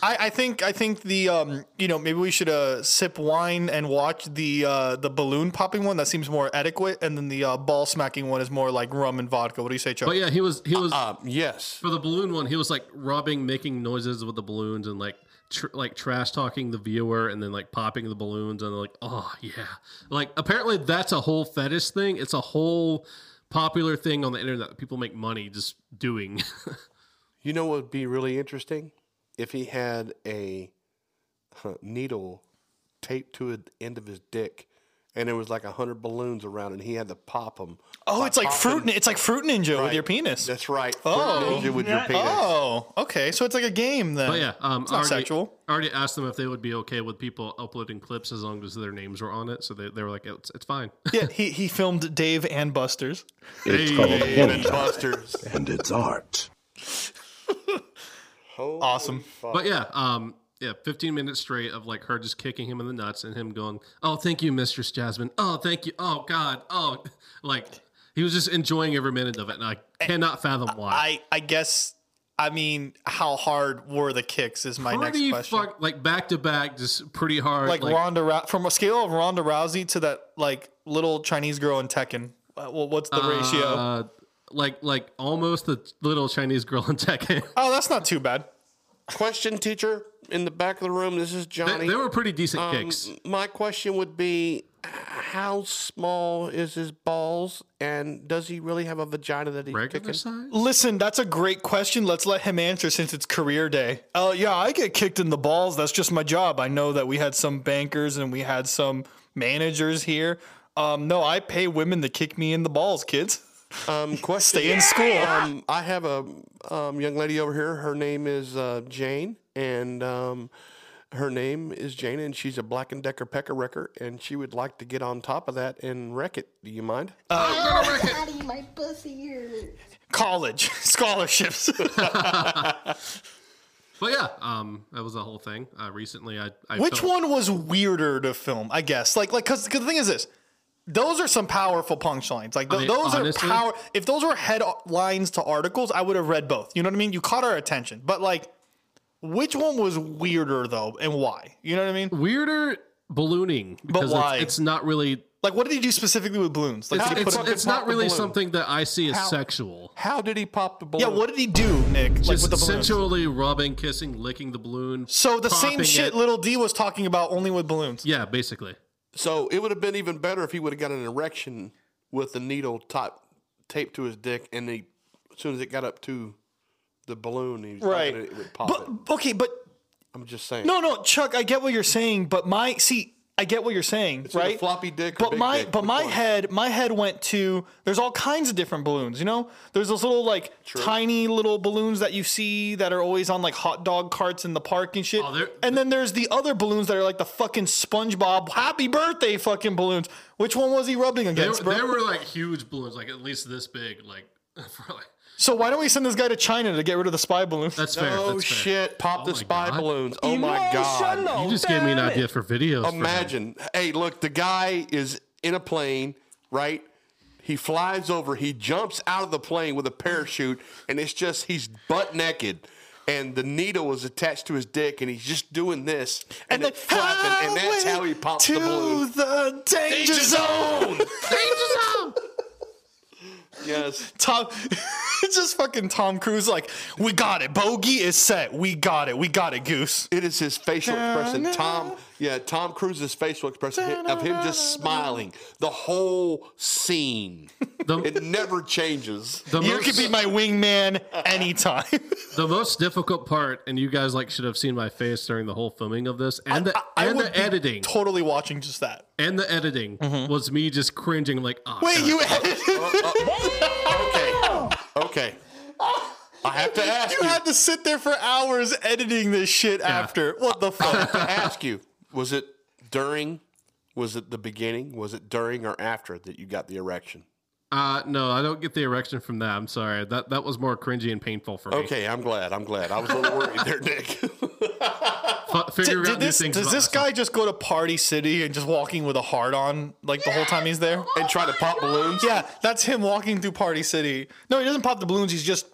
I, I think I think the um you know maybe we should uh sip wine and watch the uh the balloon popping one that seems more adequate, and then the uh, ball smacking one is more like rum and vodka. What do you say, Chuck? but yeah, he was he was Uh, yes. for the balloon one. He was like rubbing, making noises with the balloons and like. Tr- like trash talking the viewer and then like popping the balloons and like oh yeah. Like apparently that's a whole fetish thing. It's a whole popular thing on the internet that people make money just doing. [laughs] You know what would be really interesting? If he had a needle taped to the end of his dick and there was like a hundred balloons around and he had to pop them. oh, it's like fruit. It's like fruit ninja with your penis. That's right. Oh. Fruit Ninja with your penis. Oh, okay. So it's like a game then. But yeah, um, it's not already, sexual. I already asked them if they would be okay with people uploading clips as long as their names were on it. So they, they were like, it's, it's fine. Yeah, [laughs] he he filmed Dave and Buster's. It's called Dave and Buster's. and it's art. [laughs] Awesome. but yeah, um, yeah, 15 minutes straight of like her just kicking him in the nuts and him going, oh, thank you, Mistress Jasmine. Oh, thank you. Oh, God. Oh, [laughs] like he was just enjoying every minute of it. And I cannot fathom why. I I guess I mean how hard were the kicks is my pretty next question. fuck, like back to back, just pretty hard. like, Ronda Rou- from a scale of Ronda Rousey to that like little Chinese girl in Tekken. uh, Well, what's the ratio? uh, like, like almost the little Chinese girl in Tekken. Oh, that's not too bad. Question, teacher, in the back of the room. This is they, Johnny. they were pretty decent Um, kicks. My question would be how small is his balls and does he really have a vagina that he's Regular kicking? size? Listen, that's a great question. Let's let him answer since it's career day. Oh, yeah, I get kicked in the balls. That's just my job. I know that we had some bankers and we had some managers here. Um, no, I pay women to kick me in the balls, kids. Um, [laughs] question. Stay in school. Um, I have a um, young lady over here. Her name is uh, Jane, and um, her name is Jane, and she's a Black and Decker pecker wrecker, and she would like to get on top of that and wreck it. Do you mind? College [laughs] scholarships. [laughs] But yeah, um, that was the whole thing. Uh, recently, I, I Which filmed- one was weirder to film? I guess like like because the thing is this. Those are some powerful punchlines. Like th- mean, those honestly- are power. If those were headlines to articles, I would have read both. You know what I mean? You caught our attention. But like, which one was weirder though, and why? You know what I mean? weirder ballooning because why? It's, it's not really. Like, what did he do specifically with balloons? Like, It's, did he it's, put? it's not really balloon? something that I see as How- sexual. How did he pop the balloon? yeah, what did he do, Nick? Like Just with the sensually rubbing, kissing, licking the balloon. So the same shit it. Little D was talking about only with balloons. Yeah, basically. So it would have been even better if he would have got an erection with the needle top, taped to his dick, and he, as soon as it got up to the balloon, he was Right. it would pop But it. okay, but I'm just saying. no, no, Chuck, I get what you're saying, but my see, I get what you're saying, either right? floppy dick or But big my dick, but my one? head my head went to there's all kinds of different balloons, you know? There's those little like tiny little balloons that you see that are always on like hot dog carts in the park and shit. Oh, they're- and then there's the other balloons that are like the fucking SpongeBob happy birthday fucking balloons. Which one was he rubbing They, against, were- bro? they were like huge balloons, like at least this big. Like, [laughs] for like so why don't we send this guy to China to get rid of the spy balloons? that's fair. Oh that's fair. shit! Pop Oh the spy God. balloons. Oh my god! You just gave me an idea for videos. for. Imagine. Hey, look, the guy is in a plane, right? He flies over. He jumps out of the plane with a parachute, and it's just he's butt naked, and the needle is attached to his dick, and he's just doing this, and, And then it's flapping, and that's how he pops the balloon. to the danger zone. [laughs] Yes. Tom, it's [laughs] just fucking Tom Cruise. Like, we got it. Bogey is set. We got it. We got it, Goose. It is his facial expression. Tom, yeah, Tom Cruise's facial expression of him just smiling. The whole scene. The, It never changes. the You most, can be my wingman anytime. [laughs] the most difficult part, and you guys like should have seen my face during the whole filming of this, and the I and would the be editing, Totally watching just that. and the editing mm-hmm. was me just cringing like, oh, Wait, God. you edited? [laughs] Uh, uh, okay. Okay. I have to ask You you. had to sit there for hours editing this shit after. What the I fuck? have to ask you. Was it during? Was it the beginning? Was it during or after that you got the erection? Uh, no, I don't get the erection from that. I'm sorry. That that was more cringy and painful for me. Okay, I'm glad. I'm glad. I was a little worried there, Nick. [laughs] F- figure Did out new this, things. does this myself. guy just go to Party City and just walking with a heart on like the whole time he's there? and try to pop balloons. Yeah, that's him walking through Party City. No, he doesn't pop the balloons. He's just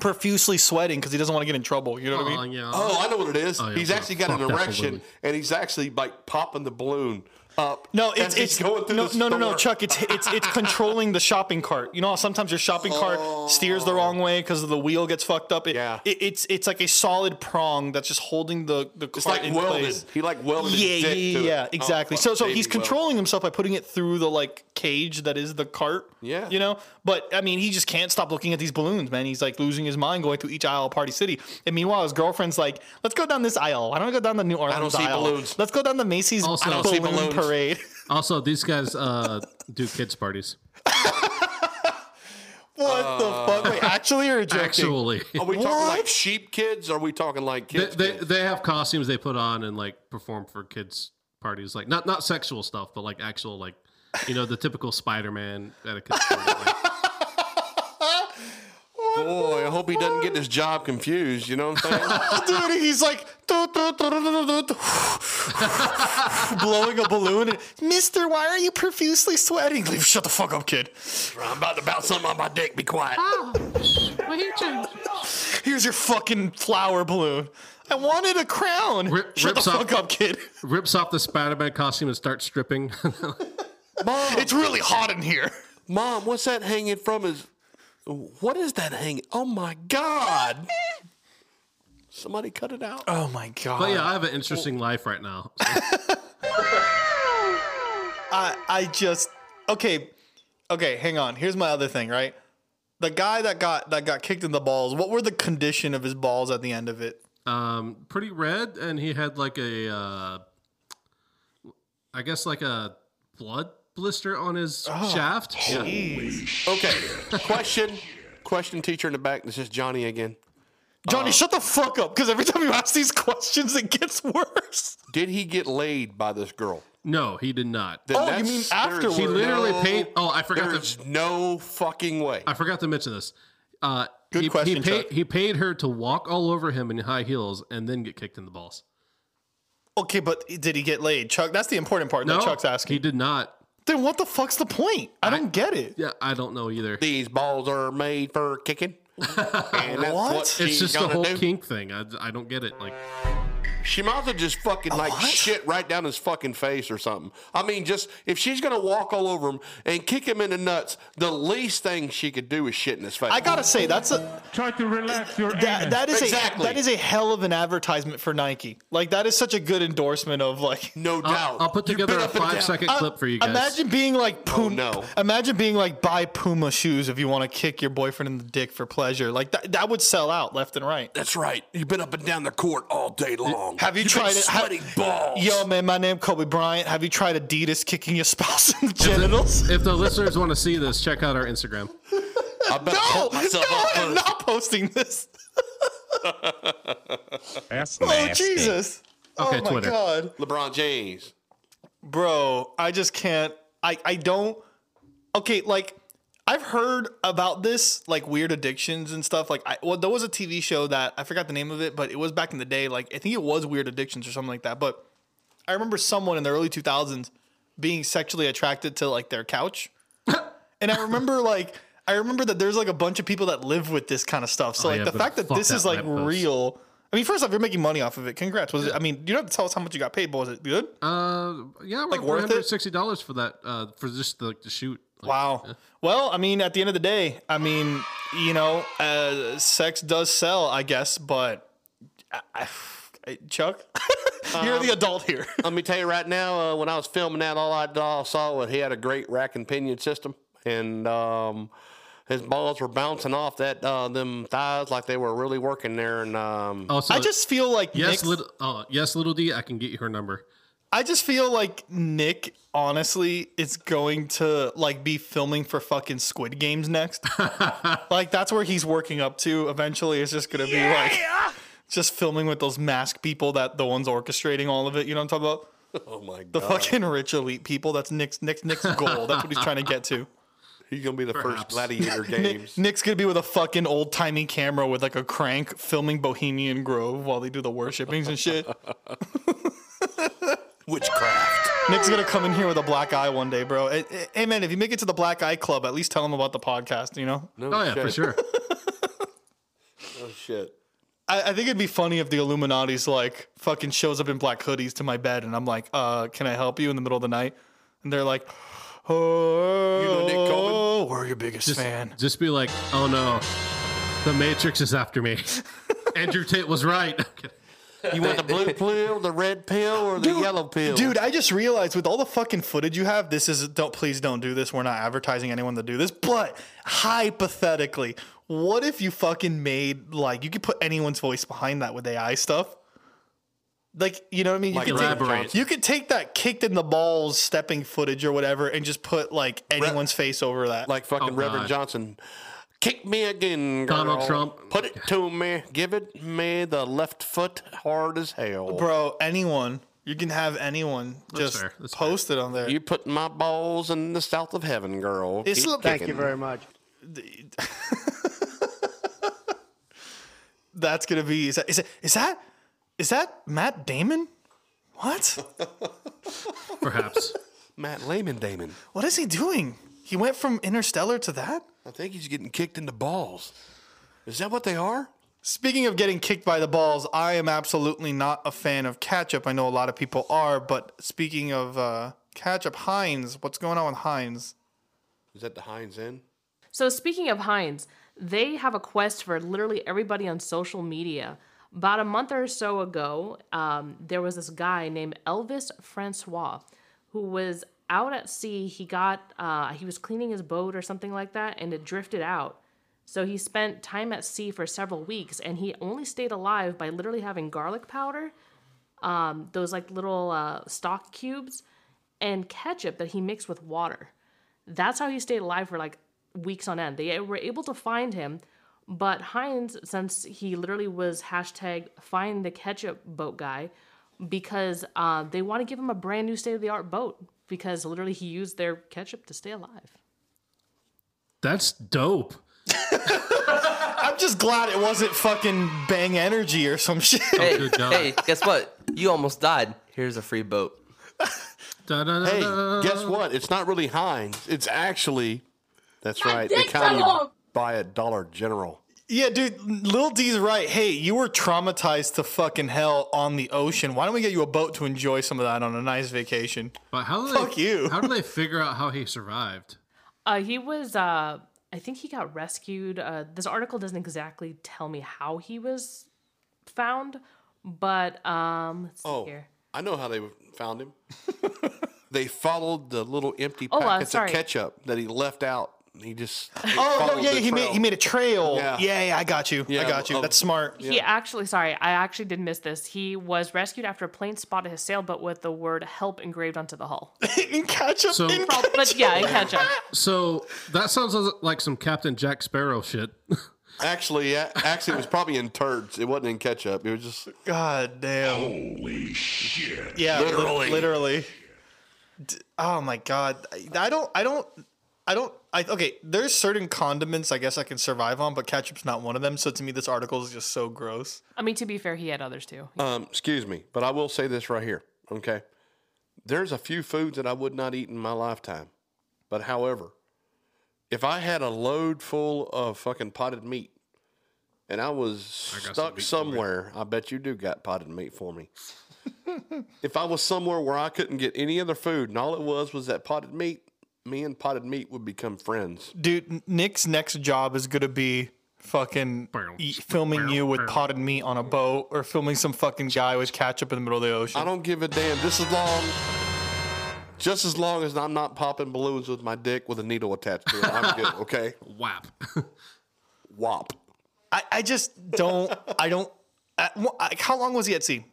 profusely sweating because he doesn't want to get in trouble. You know what I mean? Uh, yeah. Oh, I know what it is. Oh, yeah, he's fuck- actually got an erection, and he's actually like popping the balloon up. No, as it's it's going through no, the no no no. Chuck. It's it's it's [laughs] controlling the shopping cart. You know, how sometimes your shopping cart steers the wrong oh. way because the wheel gets fucked up. It, Yeah. it, it's it's like a solid prong that's just holding the the It's cart like in welded. place. He like welded Yeah, his yeah, dick to yeah, it. Oh, exactly. fuck, so, so he's weld. controlling himself by putting it through the like cage that is the cart. Yeah. you know. But I mean, he just can't stop looking at these balloons, man. He's like losing his mind going through each aisle of Party City. And meanwhile, his girlfriend's like, "Let's go down this aisle. Why don't we go down the New Orleans I don't see aisle? balloons. Let's go down the Macy's Also- I don't see balloon balloons. Parade." [laughs] Also, these guys uh, do kids parties. [laughs] What the fuck? Wait, actually or joking? Actually, Are we talking like sheep kids? Or are we talking like they, kids? they kids? they have costumes they put on and like perform for kids parties. Like not not sexual stuff, but like actual like you know the typical Spider-Man at a kid's party. Like, Boy, I hope he doesn't get his job confused. You know what I'm saying? [laughs] Dude, he's like [laughs] blowing a balloon. And, Mister, why are you profusely sweating? Leave, shut the fuck up, kid. I'm about to bounce something on my dick. Be quiet. Oh, Here's your fucking flower balloon. I wanted a crown. Rip- shut the rips off- fuck up, kid. rips off the Spider-Man costume and starts stripping. Mom, [laughs] It's really hot in here. mom, what's that hanging from his? What is that hanging? Oh my god! Somebody cut it out. Oh my god. but yeah, I have an interesting life right now. [laughs] [laughs] I I just okay, okay. Hang on. Here's my other thing. Right, the guy that got that got kicked in the balls. What were the condition of his balls at the end of it? um, pretty red, and he had like a, uh, I guess like a blood blister on his Oh, shaft. Yeah. Okay. question. Question. Teacher in the back. This is Johnny again. Johnny, shut the fuck up. Because every time you ask these questions, it gets worse. Did he get laid by this girl? No, he did not. Then Oh, you mean there's afterwards. He literally no- paid. Oh, I forgot There's to. no fucking way. I forgot to mention this. Uh, Good he, question, He paid, Chuck. he paid her to walk all over him in high heels and then get kicked in the balls. Okay, but did he get laid? Chuck, that's the important part No, that Chuck's asking. he did not. Then what the fuck's the point? I don't get it. Yeah, I don't know either. These balls are made for kicking. [laughs] and that's What? what, It's It's just a gonna whole do. kink thing. I, I don't get it. Like, She might as well just fucking like what? shit right down his fucking face or something. I mean, just if she's gonna walk all over him and kick him in the nuts, the least thing she could do is shit in his face. I gotta say that's a Try to relax your that, anus. that is Exactly. a that is a hell of an advertisement for Nike. Like that is such a good endorsement of like. no doubt. I'll, I'll put together a five second down. Uh, clip for you guys. Imagine being like Puma. no. Imagine being like buy Puma shoes if you want to kick your boyfriend in the dick for pleasure. Like that, that would sell out left and right. That's right. You've been up and down the court all day long. Have you You've tried been it? Ha- Sweaty balls. Yo, man, my name is Kobe Bryant. Have you tried Adidas kicking your spouse in the genitals? if the listeners want to see this, check out our Instagram. I better no, myself no, I'm first. not posting this. [laughs] That's Oh nasty. Jesus! Okay, oh my Twitter. God, LeBron James. bro, I just can't. I I don't. Okay, like I've heard about this, like weird addictions and stuff. Like, I, well, there was a TV show that I forgot the name of it, but it was back in the day. Like, I think it was Weird Addictions or something like that. But I remember someone in the early 2000s being sexually attracted to like their couch, [laughs] and I remember like I remember that there's like a bunch of people that live with this kind of stuff. So Oh, like yeah, the but fact that fuck this that is like lamppost. real. I mean, first off, you're making money off of it. Congrats. Was it? I mean, you don't have to tell us how much you got paid, but was it good? Uh, yeah, Like, like worth it? worth it. Sixty dollars for that. Uh, for just the, the shoot. Like, [laughs] Wow. Well, I mean, at the end of the day, I mean, you know, uh, sex does sell, I guess, but I, I, Chuck, [laughs] you're the adult here. [laughs] Let me tell you right now, uh, when I was filming that, all I, all I saw was he had a great rack and pinion system, and um, his balls were bouncing off that uh, them thighs like they were really working there. And um, Also, I just feel like yes, Nick's- little. Uh, yes, little D. I can get you her number. I just feel like Nick, honestly, is going to like be filming for fucking Squid Games next. [laughs] like that's where he's working up to. Eventually, it's just gonna be like just filming with those mask people that the ones orchestrating all of it. You know what I'm talking about? [laughs] oh my god, The fucking rich elite people. That's Nick's Nick's Nick's goal. That's what he's trying to get to. he's gonna be the first gladiator [laughs] games. Nick's gonna be with a fucking old timey camera with like a crank filming Bohemian Grove while they do the worshipings and shit. Witchcraft. Nick's gonna come in here with a black eye one day, bro. Hey, hey, Hey man, if you make it to the Black Eye Club, at least tell them about the podcast. You know, No Oh yeah, shit. for sure. [laughs] Oh shit. I, I think it'd be funny if the Illuminati's like fucking shows up in black hoodies to my bed, and I'm like, uh, can I help you in the middle of the night? And they're like, oh, You know Nick Coleman? we're your biggest Just, fan. just be like, oh no, the Matrix is after me. [laughs] Andrew Tate was right. [laughs] You want the blue [laughs] pill, the red pill, or the yellow pill? Dude, I just realized with all the fucking footage you have, this is don't please don't do this. We're not advertising anyone to do this. But hypothetically, what if you fucking made like you could put anyone's voice behind that with AI stuff? Like, you know what I mean? You Like could Elaborate. take you could take that kicked in the balls stepping footage or whatever and just put like anyone's face over that. like fucking Oh, Reverend God. Johnson. Kick me again, girl. Donald Trump. Put it to me. Give it me the left foot hard as hell. Bro, anyone. You can have anyone just fair. That's post it on there. You put my balls in the south of heaven, girl. It's Keep look- Thank kicking. You very much. [laughs] That's gonna be is that is, it, is that is that Matt Damon? What? Perhaps. Matt Layman Damon. What is he doing? He went from Interstellar to that? I think he's getting kicked in the balls. Is that what they are? Speaking of getting kicked by the balls, I am absolutely not a fan of ketchup. I know a lot of people are, but speaking of uh, ketchup, Heinz, what's going on with Heinz? Is that the Heinz Inn? So speaking of Heinz, they have a quest for literally everybody on social media. About a month or so ago, um, there was this guy named Elvis Francois who was out at sea. He got uh, he was cleaning his boat or something like that, and it drifted out. So he spent time at sea for several weeks, and he only stayed alive by literally having garlic powder, um, those like little uh, stock cubes, and ketchup that he mixed with water. That's how he stayed alive for like weeks on end. They were able to find him, but Heinz, since he literally was hashtag find the ketchup boat guy, because uh, they want to give him a brand new state of the art boat because literally he used their ketchup to stay alive. That's dope. [laughs] I'm just glad it wasn't fucking Bang Energy or some shit. Oh, hey, hey, guess what? You almost died. Here's a free boat. [laughs] Hey, guess what? It's not really Heinz. It's actually, that's right, the kind you buy at Dollar General. Yeah, dude, Lil D's right. Hey, you were traumatized to fucking hell on the ocean. Why don't we get you a boat to enjoy some of that on a nice vacation? But how do Fuck they, you. How do they [laughs] figure out how he survived? Uh, he was, uh, I think he got rescued. Uh, this article doesn't exactly tell me how he was found, but um, let's see Oh, here. I know how they found him. [laughs] they followed the little empty Oh, uh, packets of ketchup that he left out. He just [laughs] they Oh no, yeah, the he made he made a trail. Yeah. Yeah, yeah, I got you. I got you. of- That's smart. He actually, sorry, I actually did miss this. He was rescued after a plane spotted his sailboat with the word "help" engraved onto the hull. [laughs] in ketchup. So- in Well, but yeah, in ketchup. [laughs] So that sounds like some Captain Jack Sparrow shit. Actually, yeah, actually, it was probably in turds. It wasn't in ketchup. It was just God damn. Holy shit. Yeah, Literally. literally. Oh my god. I- I don't. I don't. I don't. I okay. There's certain condiments I guess I can survive on, but ketchup's not one of them. So to me, this article is just so gross. I mean, to be fair, he had others too. Um, excuse me, but I will say this right here. Okay, there's a few foods that I would not eat in my lifetime, but however, if I had a load full of fucking potted meat and I was I got some stuck meat for you. somewhere, I bet you do got potted meat for me. [laughs] if I was somewhere where I couldn't get any other food and all it was was that potted meat, me and potted meat would become friends. Dude, Nick's next job is gonna be fucking eat, filming you with potted meat on a boat or filming some fucking guy with ketchup in the middle of the ocean. I don't give a damn. Just as long, just as long as I'm not popping balloons with my dick with a needle attached to it, I'm good. [laughs] Okay. Whap. Wop. I, I just don't. I don't. At, how long was he at sea?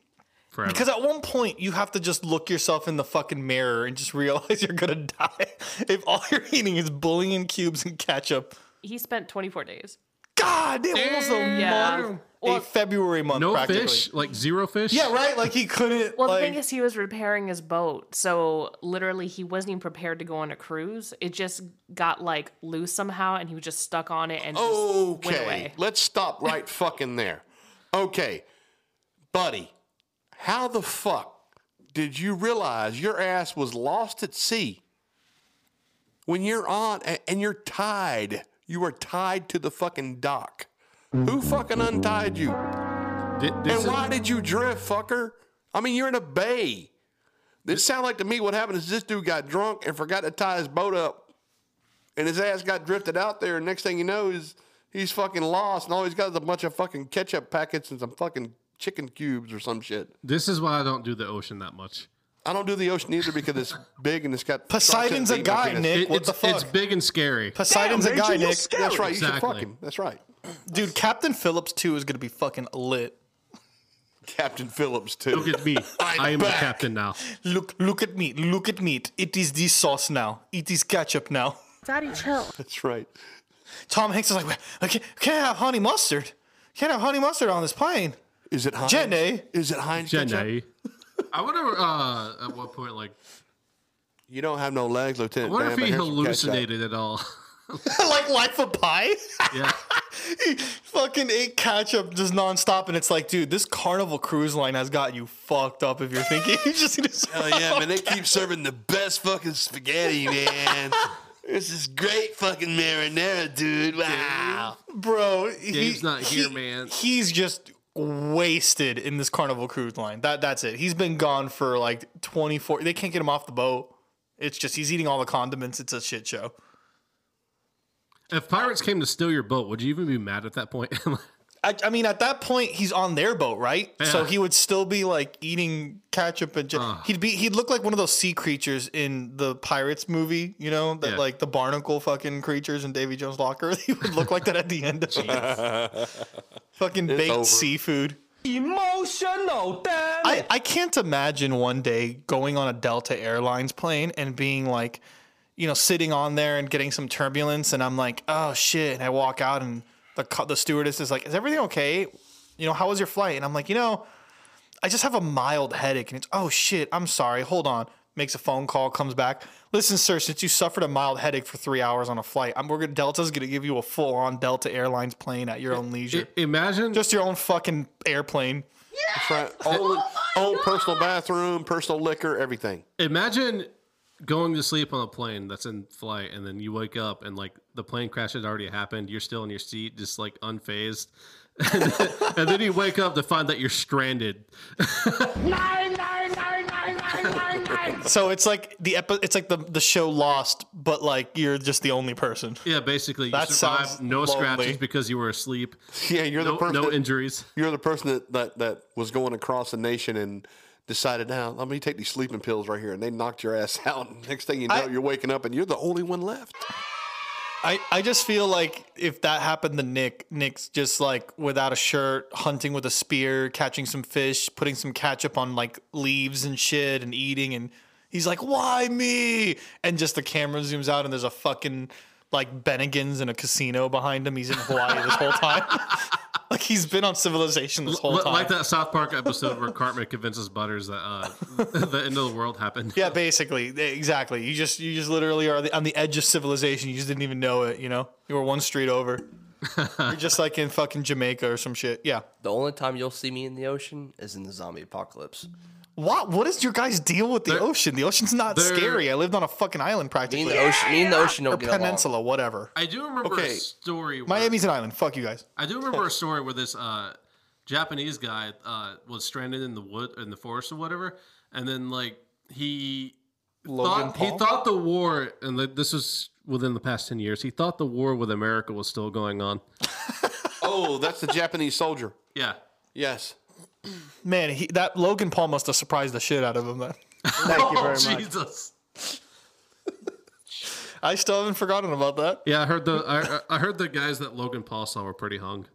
Forever. Because at one point you have to just look yourself in the fucking mirror and just [laughs] realize you're gonna die if all you're eating is bouillon cubes and ketchup. He spent 24 days. God, damn, almost a Yeah. month, Well- a February month, no practically. fish, like zero fish. Yeah, right. Like he couldn't. Well, like, the thing is, he was repairing his boat, so literally he wasn't even prepared to go on a cruise. It just got like loose somehow, and he was just stuck on it and just went Okay. away. Let's stop right fucking there. Okay, buddy, how the fuck did you realize your ass was lost at sea when you're on and you're tied? You were tied to the fucking dock. Who fucking untied you? Thi- this And is- why did you drift, fucker? I mean, you're in a bay. This sound like to me what happened is this dude got drunk and forgot to tie his boat up, and his ass got drifted out there. And next thing you know is he's fucking lost, and all he's got is a bunch of fucking ketchup packets and some fucking chicken cubes or some shit. this is why I don't do the ocean that much. I don't do the ocean either because it's [laughs] big and it's got Poseidon's a sharks in it, guy. Nick. It- what it's, the fuck? it's big and scary. Poseidon's a guy, Nick. That's right. You should fuck him. That's right. Dude, Captain Phillips too is gonna be fucking lit. Captain Phillips too. Look at me. [laughs] I am the captain now. Look, look at me. Look at me. It is this sauce now. It is ketchup now. Daddy, chill. That's right. Tom Hanks is like, I can't, can't have honey mustard. Can't have honey mustard on this plane. Is it Heinz? Jenny. Is it Heinz? ketchup? Jenny. I wonder uh, at what point, like, You don't have no legs, Lieutenant. I Lieutenant. wonder Dan, if he here's some ketchup. hallucinated at all. [laughs] like Life of Pi. [laughs] yeah. [laughs] he fucking ate ketchup just nonstop, and it's like, dude, this Carnival Cruise Line has got you fucked up. If you're thinking, you just need to. Oh yeah, man! They keep serving the best fucking spaghetti, man. this is great fucking marinara, dude. Wow. bro. he- Dave's not here, he- man. He's just wasted in this Carnival Cruise Line. That that's it. He's been gone for like 24. They can't get him off the boat. It's just he's eating all the condiments. It's a shit show. If pirates came to steal your boat, would you even be mad at that point? [laughs] I, I mean, at that point, he's on their boat, right? So he would still be like eating ketchup and ju- ah. he'd be he'd look like one of those sea creatures in the Pirates movie, you know, that Yeah. like the barnacle fucking creatures in Davy Jones' locker. [laughs] He would look like that at the end of it. fucking baked over. seafood. Emotional, damn. I, I can't imagine one day going on a Delta Airlines plane and being like, you know, sitting on there and getting some turbulence, and I'm like, oh shit, and I walk out and the the stewardess is like, is everything okay? You know, how was your flight? And I'm like, you know, I just have a mild headache, and it's oh shit, I'm sorry, hold on. Makes a phone call, comes back. Listen, sir, since you suffered a mild headache for three hours on a flight, I'm we're gonna Delta's gonna give you a full on Delta Airlines plane at your own leisure, Imagine just your own fucking airplane. That's right. Own, oh own personal bathroom, personal liquor, everything. imagine going to sleep on a plane that's in flight and then you wake up and like the plane crash had already happened you're still in your seat just like unfazed [laughs] and then, and then you wake up to find that you're stranded So it's like the epi- it's like the the show Lost, but like you're just the only person. yeah basically you That survived sounds no lonely. scratches because you were asleep Yeah, you're the person. no that- injuries You're the person that, that that was going across the nation and decided, now let me take these sleeping pills right here, and they knocked your ass [laughs] out. Next thing you know, I- you're waking up and you're the only one left. I, I just feel like if that happened to Nick, Nick's just like without a shirt, hunting with a spear, catching some fish, putting some ketchup on like leaves and shit and eating and he's like, Why me? And just the camera zooms out and there's a fucking like Bennigan's in a casino behind him. He's in Hawaii this whole time. [laughs] [laughs] like he's been on civilization this whole Li- time. like that south park episode where cartman convinces butters that uh, [laughs] the end of the world happened Yeah, basically, exactly. You just you just literally are on the edge of civilization. You just didn't even know it. You know, you were one street over. [laughs] You're just like in fucking Jamaica or some shit. Yeah. The only time you'll see me in the ocean is in the zombie apocalypse. What? What is your guys' deal with the They're- ocean? The ocean's not scary. I lived on a fucking island Me practically. and the ocean, me and the ocean or don't get along. peninsula, whatever. I do remember Okay. a story. Where, Miami's an island. Fuck you guys. I do remember a [laughs] story where this uh, Japanese guy uh, was stranded in the wood in the forest or whatever, and then like he Logan thought he thought the war, and like, this was within the past ten years. He thought the war with America was still going on. [laughs] Oh, that's the Japanese soldier. Yeah, Yes. Man, he, that Logan Paul must have surprised the shit out of him. Then Thank you very [laughs] oh, much. Jesus. I still haven't forgotten about that. Yeah, I heard the I, I heard the guys that Logan Paul saw were pretty hung.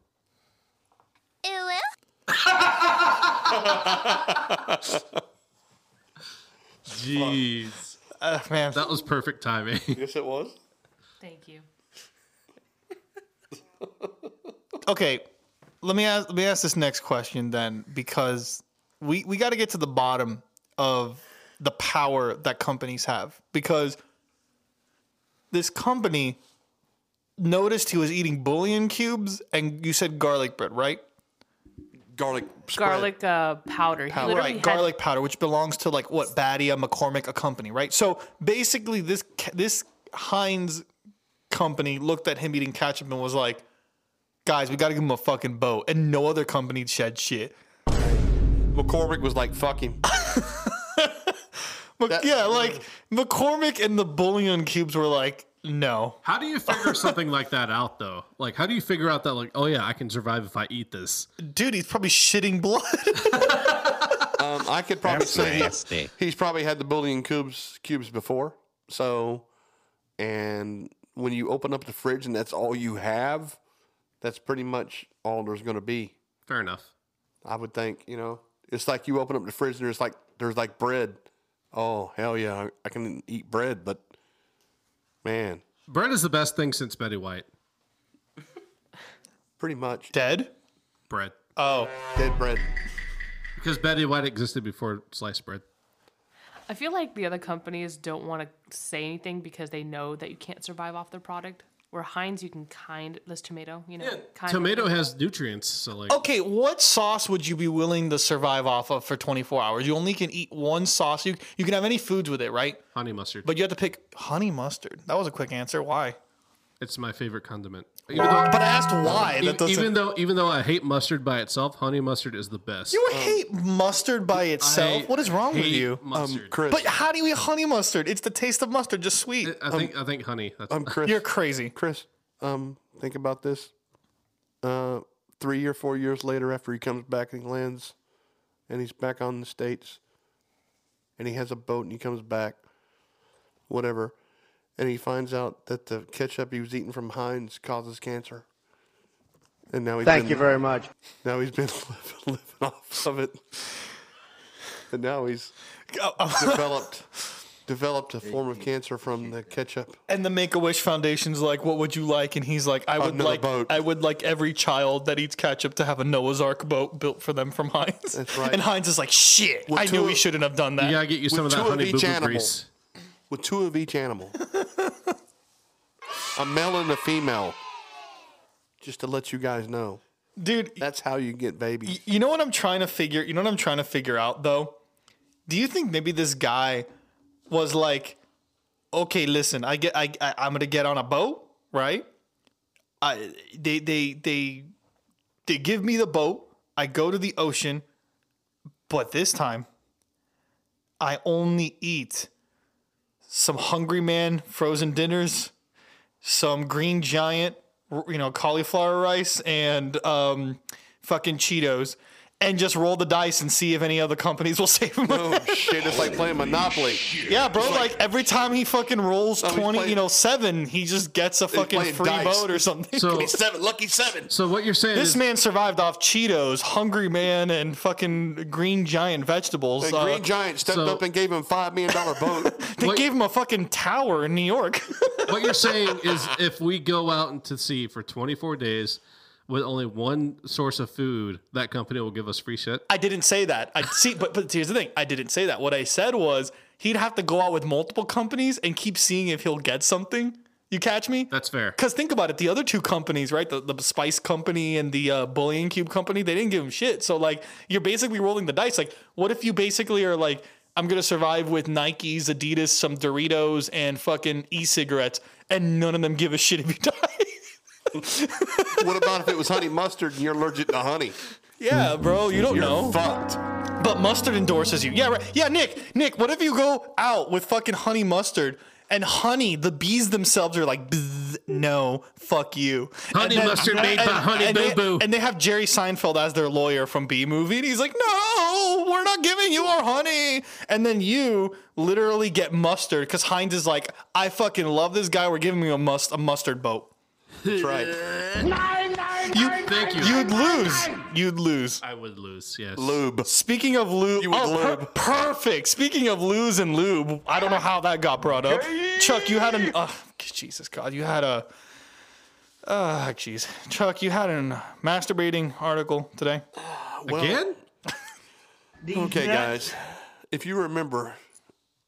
Jeez, Uh, man, that was perfect timing. [laughs] Yes, it was. Thank you. okay. Let me ask. Let me ask this next question then, because we we got to get to the bottom of the power that companies have. Because this company noticed he was eating bouillon cubes, and you said garlic bread, right? Garlic. spread. Garlic uh, powder. He literally right, had- garlic powder, which belongs to like what Badia McCormick, a company, right? So basically, this ca- this Heinz company looked at him eating ketchup and was like, "Guys, we got to give him a fucking boat," and no other company shed shit. McCormick was like, "Fuck him." [laughs] Mc- That- yeah, like McCormick and the bouillon cubes were like, "No." How do you figure something like that out though? Like, how do you figure out that like, oh yeah, I can survive if I eat this? Dude, he's probably shitting blood. [laughs] Um, I could probably That's say nasty. he's probably had the bouillon cubes cubes before. So, and when you open up the fridge and that's all you have, that's pretty much all there's going to be. Fair enough. I would think. You know, it's like you open up the fridge and there's like there's like bread. Oh hell yeah, I, I can eat bread, but man, Bread is the best thing since Betty White. pretty much Dead? Bread, Oh, dead bread. because Betty White existed before sliced bread. I feel like the other companies don't want to say anything because they know that you can't survive off their product. Where Heinz, you can kind this tomato, you know, kind Tomato has nutrients, so like, Okay, what sauce would you be willing to survive off of for 24 hours? You only can eat one sauce. You you can have any foods with it, right? honey mustard. But you have to pick honey mustard. That was a quick answer. Why? It's my favorite condiment. Even though, But I asked why. That doesn't. even though even though I hate mustard by itself, honey mustard is the best. you hate mustard by itself. I what is wrong with you? Mustard. Um, Chris, But how do you eat honey mustard? It's the taste of mustard, just sweet. I think I think honey. That's, um, Chris, You're crazy. Chris, um, think about this. Uh, three or four years later, after he comes back and he lands, and he's back on the states, and he has a boat and he comes back, whatever, and he finds out that the ketchup he was eating from Heinz causes cancer, and now he's Thank been, you very much. now he's been [laughs] living, living off of it, and now he's oh. developed [laughs] developed a form of cancer from the ketchup. And the Make a Wish Foundation's like, "What would you like?" And he's like, "I uh, would Another like, boat. I would like every child that eats ketchup to have a Noah's Ark boat built for them from Heinz." That's right. And Heinz is like, "Shit, Well, I two knew we shouldn't have done that." you gotta get you some of that honey boo boo grease. With two of each animal. [laughs] a male and a female. Just to let you guys know. Dude, That's how you get babies. You know what I'm trying to figure? You know what I'm trying to figure out though? Do you think maybe this guy was like, okay, listen, I get, I, I I'm gonna get on a boat, right? I they they they they give me the boat. I go to the ocean, but this time, I only eat some Hungry Man frozen dinners, some Green Giant, you know, cauliflower rice, and um, fucking Cheetos, and just roll the dice and see if any other companies will [laughs] save him. Oh shit, it's like playing Monopoly. yeah, bro. Like, every time he fucking rolls he's twenty, playing- you know, seven, he just gets a fucking free dice. boat or something. So Seven, lucky seven. so what you're saying this is man survived off Cheetos, Hungry Man, and fucking Green Giant vegetables. The Uh, Green Giant stepped so- up and gave him five million dollar boat. [laughs] they what- gave him a fucking tower in New York. [laughs] what you're saying is if we go out into sea for 24 days with only one source of food, that company will give us free shit. I didn't say that. I see, but but here's the thing. I didn't say that. What I said was he'd have to go out with multiple companies and keep seeing if he'll get something You catch me? That's fair. Because think about it, the other two companies, right? The, the Spice Company and the uh, Bouillon Cube Company, they didn't give him shit. So like, you're basically rolling the dice. Like, what if you basically are like, I'm gonna survive with Nikes, Adidas, some Doritos, and fucking e-cigarettes, and none of them give a shit if you [laughs] die. What about if it was honey mustard and you're allergic to honey? yeah, bro, you don't You're know. fucked. But mustard endorses you. Yeah, right. Yeah, Nick, Nick, what if you go out with fucking honey mustard and honey, the bees themselves are like, "Bzz, no, fuck you. Honey And mustard made by Honey and Boo they- Boo. And they have Jerry Seinfeld as their lawyer from Bee Movie. And he's like, no, we're not giving you our honey. And then you literally get mustard because Heinz is like, I fucking love this guy. We're giving him a, must- a mustard boat. That's right. [laughs] You, Thank you. You'd lose. You'd lose. I would lose. Yes. Lube. Speaking of lube, You would oh, per- lube. perfect. Speaking of lose and lube, I don't know how that got brought up. Chuck, you had an, uh, Jesus God, you had a, uh, jeez, Chuck, you had an masturbating article today. Again? Okay, guys. If you remember,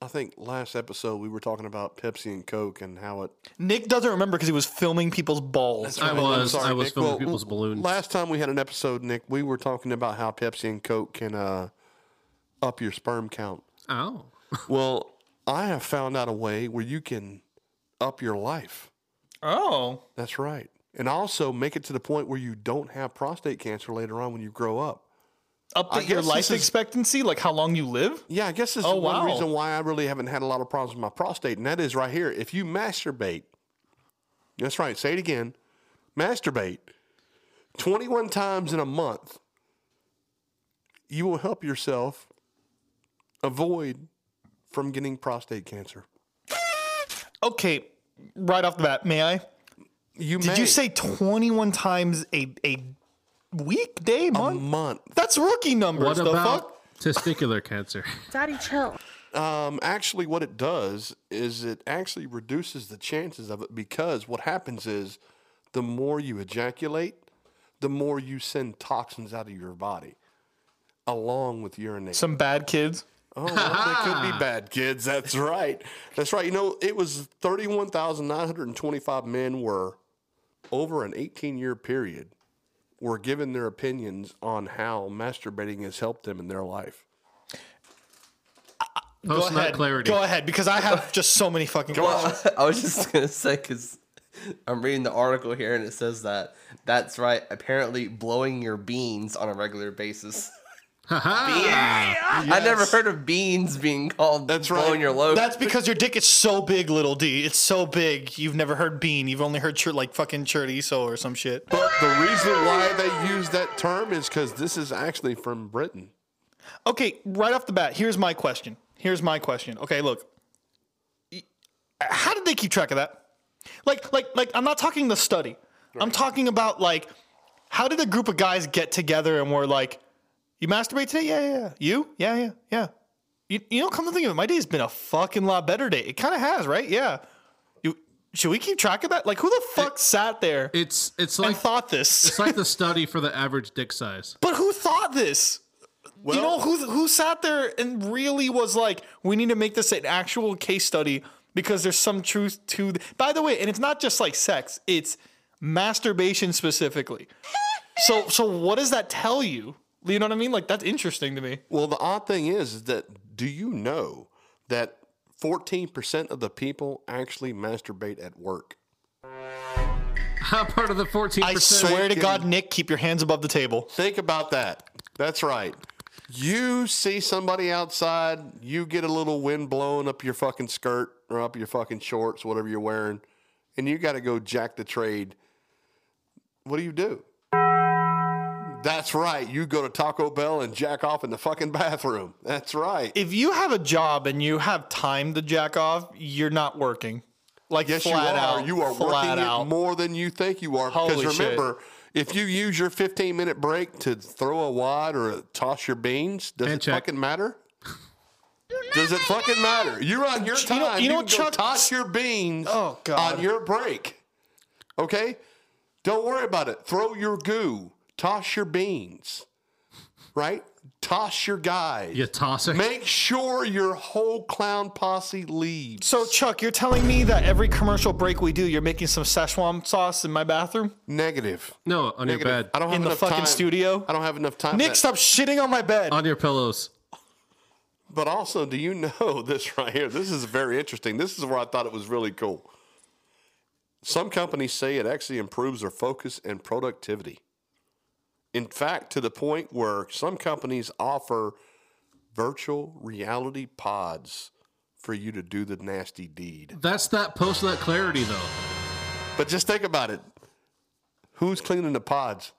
I think last episode we were talking about Pepsi and Coke and how it. Nick doesn't remember because he was filming people's balls. I I'm was. sorry, I was Nick. filming Well, people's balloons. Last time we had an episode, Nick, we were talking about how Pepsi and Coke can uh, up your sperm count. oh. [laughs] Well, I have found out a way where you can up your life. Oh, That's right. And also make it to the point where you don't have prostate cancer later on when you grow up. Up I to your life expectancy, like how long you live. Yeah, I guess this Oh, is one wow. reason why I really haven't had a lot of problems with my prostate, and that is right here. If you masturbate, that's right, say it again, masturbate 21 times in a month, you will help yourself avoid from getting prostate cancer. Okay, right off the bat, may I? You Did may. you say 21 times a a week, day, a month? month? That's rookie numbers. What the about fuck? testicular cancer? [laughs] Daddy, chill. Um, actually, what it does is it actually reduces the chances of it because what happens is the more you ejaculate, the more you send toxins out of your body along with urinate. Some bad kids. oh, well, they could be [laughs] bad kids. That's right. That's right. You know, it was 31,925 men were over an 18 year period were given their opinions on how masturbating has helped them in their life. Oh, Post Go nut ahead. clarity. Go ahead, because I have just so many fucking questions. [laughs] I was just gonna say because I'm reading the article here and it says that that's right. Apparently, blowing your beans on a regular basis. I never heard of beans being called That's blowing right. your load. That's because your dick is so big, little D. It's so big. You've never heard bean. You've only heard chur- like fucking chorizo or some shit. But the reason why they use that term is because this is actually from Britain. Okay, right off the bat, here's my question. Here's my question. Okay, look. How did they keep track of that? Like, like, like, I'm not talking the study. I'm talking about like, how did a group of guys get together and were like, "You masturbate today? Yeah, yeah, yeah. You? Yeah, yeah, yeah. You, you know, come to think of it, my day's been a fucking lot better day. It kind of has, right? Yeah. You should we keep track of that? Like, who the fuck sat there It's it's and like thought this? it's like the study for the average dick size. But who thought this? you know who who sat there and really was like, we need to make this an actual case study because there's some truth to. th- By the way, and it's not just like sex; it's masturbation specifically. So so what does that tell you? You know what I mean? Like that's interesting to me. Well, the odd thing is, is that do you know that 14% of the people actually masturbate at work? How part of the fourteen I percent? swear to God, Nick, keep your hands above the table. Think about that. That's right. You see somebody outside, you get a little wind blowing up your fucking skirt or up your fucking shorts, whatever you're wearing, and you got to go jack the trade. What do you do? That's right. You go to Taco Bell and jack off in the fucking bathroom. That's right. If you have a job and you have time to jack off, you're not working. Like Yes, you are. out. you are flat working out. it more than you think you are. Holy because shit. remember, if you use your 15 minute break to throw a wad or toss your beans, does Hand it check. fucking matter? Does it fucking matter? You're on your time. You know- you know can what, go Chuck? toss your beans Oh, God. on your break. Okay? Don't worry about it. Throw your goo. Toss your beans. Right? toss your guys. You toss it. Make sure your whole clown posse leaves. So Chuck, you're telling me that every commercial break we do, you're making some Szechuan sauce in my bathroom Negative. no, on your bed, I don't have in the fucking time. studio? I don't have enough time. Nick, that. stop shitting on my bed. on your pillows. But also, do you know [laughs] this right here? This is very interesting. This is where I thought it was really cool. Some companies say it actually improves their focus and productivity. In fact, to the point where some companies offer virtual reality pods for you to do the nasty deed. That's that post that clarity though. But just think about it. Who's cleaning the pods?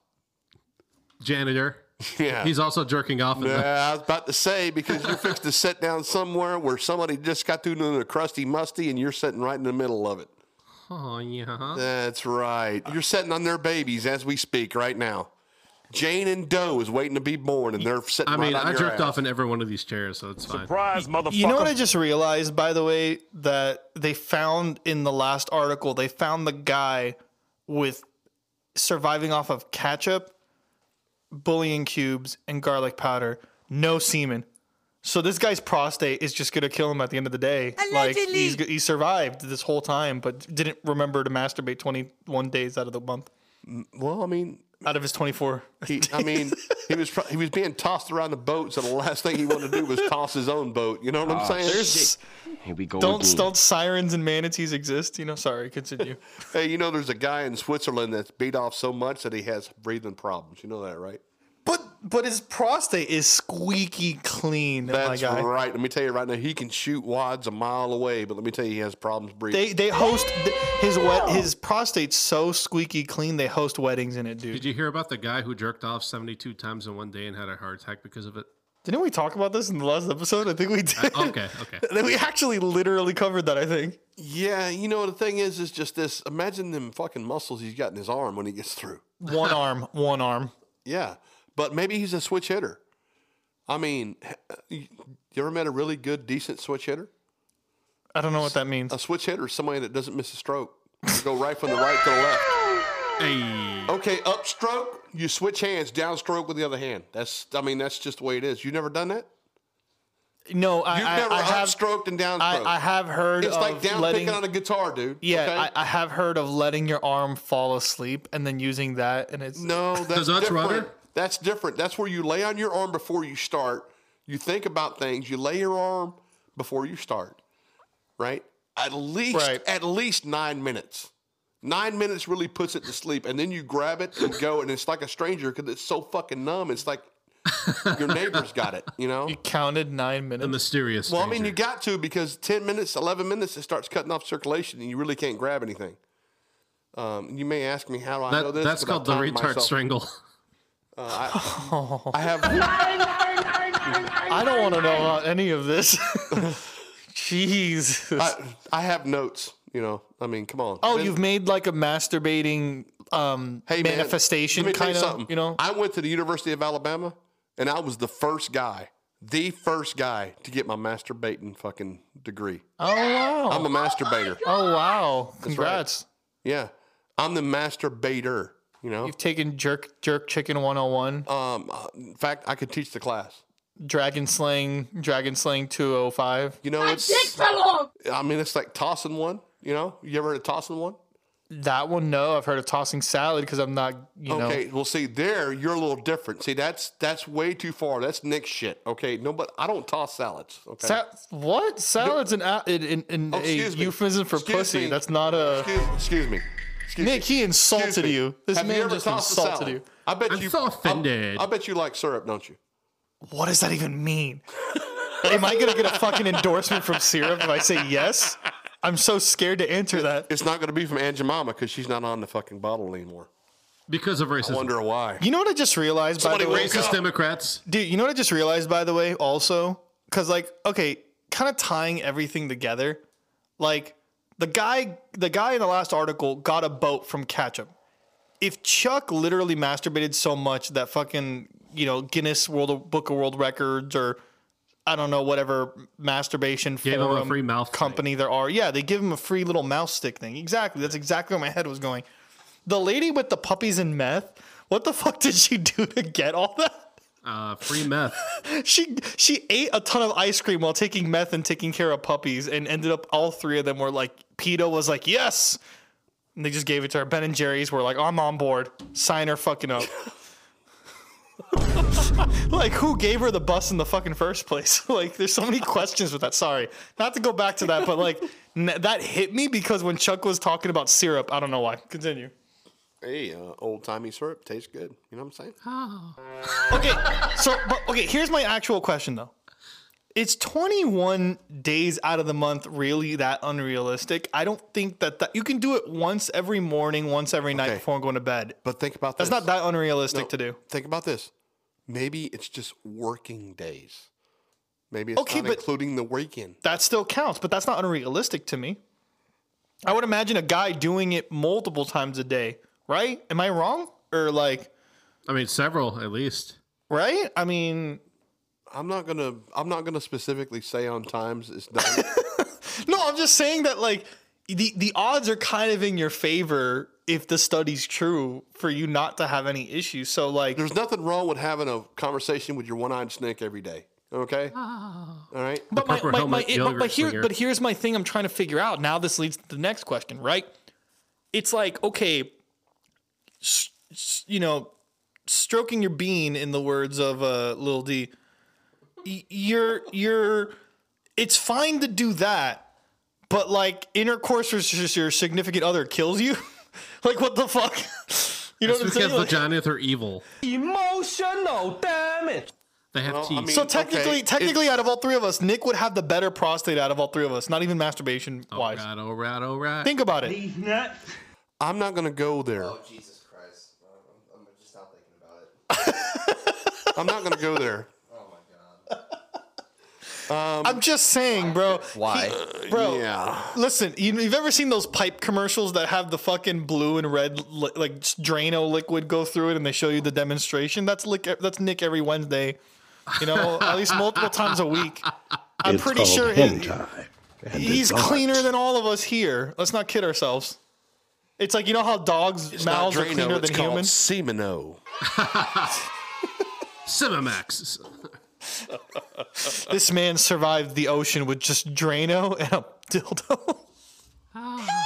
Janitor. Yeah. He's also jerking off. Yeah, I was about to say because you're fixed to sit down somewhere where somebody just got through doing a crusty musty and you're sitting right in the middle of it. oh yeah. That's right. You're sitting on their babies as we speak right now. Jane and Doe is waiting to be born, and they're sitting I mean, right on I your jerked ass. off in every one of these chairs, so it's fine. Surprise motherfucker! You know what I just realized, by the way, that they found in the last article, they found the guy with surviving off of ketchup, bouillon cubes, and garlic powder, no semen. So this guy's prostate is just gonna kill him at the end of the day. Like he's he survived this whole time, but didn't remember to masturbate 21 days out of the month, Well, I mean, out of his 24. he, I mean, he was he was being tossed around the boat, so the last thing he wanted to do was toss his own boat. You know what I'm ah, saying? There's Here we go don't again. don't sirens and manatees exist? You know. Sorry, continue. Hey, you know, there's a guy in Switzerland that's beat off so much that he has breathing problems. You know that, right? But but his prostate is squeaky clean, my That's guy. right. Let me tell you right now, he can shoot wads a mile away, but let me tell you, he has problems breathing. They they host his wet his prostate's so squeaky clean they host weddings in it, dude. Did you hear about the guy who jerked off 72 times in one day and had a heart attack because of it? Didn't we talk about this in the last episode? I think we did. Uh, okay, okay. [laughs] Then we actually literally covered that. I think. yeah, you know the thing is, is just this. Imagine them fucking muscles he's got in his arm when he gets through. One arm, one arm. Yeah, but maybe he's a switch hitter. I mean, [laughs] you ever met a really good, decent switch hitter? I don't know what that means. A switch hitter is somebody that doesn't miss a stroke. You go right from the right to the left. Hey, Okay, upstroke, you switch hands. Downstroke with the other hand. That's, I mean, that's just the way it is. You never done that? No, I You've I, never I have upstroked and downstroke. I, I have heard It's of like down letting. picking on a guitar, dude. yeah, okay? I, I have heard of letting your arm fall asleep and then using that, and it's No, that's Does that different. rudder? That's different. That's where you lay on your arm before you start. You think about things. You lay your arm before you start, right? At least, Right. at least nine minutes. Nine minutes really puts it to sleep, and then you grab it and go, and it's like a stranger because it's so fucking numb. It's like your neighbor's got it, you know. you counted nine the minutes. mysterious. Well, I mean, you got to because ten minutes, eleven minutes, it starts cutting off circulation, and you really can't grab anything. Um, you may ask me how do I know this. that's but I called the retard myself. strangle. [laughs] [laughs] I have. I don't want to know about any of this. [laughs] Jeez. I, I have notes. You know, I mean, come on. oh, Been- you've made like a masturbating um hey, manifestation let me tell kind of. something. You know. I went to the University of Alabama, and I was the first guy, the first guy to get my masturbating fucking degree. oh wow. I'm a masturbator. oh wow. right. Congrats. Yeah, I'm the masturbator. You know. You've taken jerk jerk chicken 101, Um, uh, in fact, I could teach the class. dragon slaying dragon slaying 205. You know, it's. I mean, it's like tossing one. You know, you ever heard of tossing one? That one, no. I've heard of tossing salad because I'm not, you know. Okay, well, see, there you're a little different. See, that's that's way too far. That's Nick shit. Okay, no, but I don't toss salads. Okay, Sa- what salad's an, a- in, in, in Oh, a excuse me. euphemism for Excuse pussy? me. That's not a. excuse, excuse me. Excuse Nick, me. he insulted me. you. This Have you man ever just tossed a insulted salad? you. I bet I'm you. so offended. I, I bet you like syrup, don't you? What does that even mean? Am I gonna get a fucking endorsement from syrup if I say yes? I'm so scared to answer that. It's not going to be from Aunt Jemima because she's not on the fucking bottle anymore. because of I racism. wonder why. You know what I just realized? By Somebody the way, woke Racist Democrats. dude. You know what I just realized? By the way, also, because like, okay, kind of tying everything together. Like the guy, the guy in the last article got a boat from Ketchup. If Chuck literally masturbated so much that fucking you know Guinness World Book of World Records or I don't know whatever masturbation Gave him a free mouth company there are, yeah, they give him a free little mouse stick thing. Exactly, that's exactly where my head was going. The lady with the puppies and meth, what the fuck did she do to get all that? Uh, free meth. [laughs] She she ate a ton of ice cream while taking meth and taking care of puppies, and ended up all three of them were like Peter was like yes, and they just gave it to her. Ben and Jerry's were like I'm on board, sign her fucking up. [laughs] like who gave her the bus in the fucking first place? [laughs] like there's so many questions with that. Sorry, not to go back to that, but like n- that hit me because when Chuck was talking about syrup, I don't know why. Continue. Hey, uh, old timey syrup tastes good. You know what I'm saying? Okay, so but, okay, here's my actual question though. It's 21 days out of the month really that unrealistic? I don't think that, that you can do it once every morning, once every night Okay. before going to bed. But think about that. That's not that unrealistic No, to do. Think about this. Maybe it's just working days. Maybe it's Okay, not but- including the weekend. That still counts, but that's not unrealistic to me. I would imagine a guy doing it multiple times a day, right? Am I wrong? Or like, I mean, several at least. right? I mean, I'm not gonna. I'm not gonna specifically say on times it's done. [laughs] No, I'm just saying that like the the odds are kind of in your favor if the study's true for you not to have any issues. So like There's nothing wrong with having a conversation with your one-eyed snake every day. Okay. Oh. All right. but my, my, my, it- but, but here but here's my thing I'm trying to figure out. Now this leads to the next question, right? It's like, okay, s- s- you know, stroking your bean in the words of uh Lil D. You're you're it's fine to do that, but like intercourse with just your significant other kills you. [laughs] like what the fuck? [laughs] You know It's what I'm because saying? Like- vaginas are evil. Emotional damage. They have Well, I teeth. mean- so technically, okay, technically, out of all three of us, Nick would have the better prostate out of all three of us. Not even masturbation all wise. right, all right, all right. Think about it. I'm not gonna go there. Oh Jesus Christ! I'm, I'm just not thinking about it. I'm not gonna go there. Oh my God! Um, I'm just saying, bro. Why? Bro, Yeah. listen. You, you've ever seen those pipe commercials that have the fucking blue and red li- like Drano liquid go through it, and they show you the demonstration? That's Lick, That's Nick every Wednesday. You know, at least multiple times a week. I'm it's pretty called sure he- hentai. and he's cleaner than all of us here. Let's not kid ourselves. It's like you know how dogs' It's not mouths are cleaner it's than called humans. Semino. [laughs] Cinemax. This man survived the ocean with just Drano and a dildo. [laughs] Ah.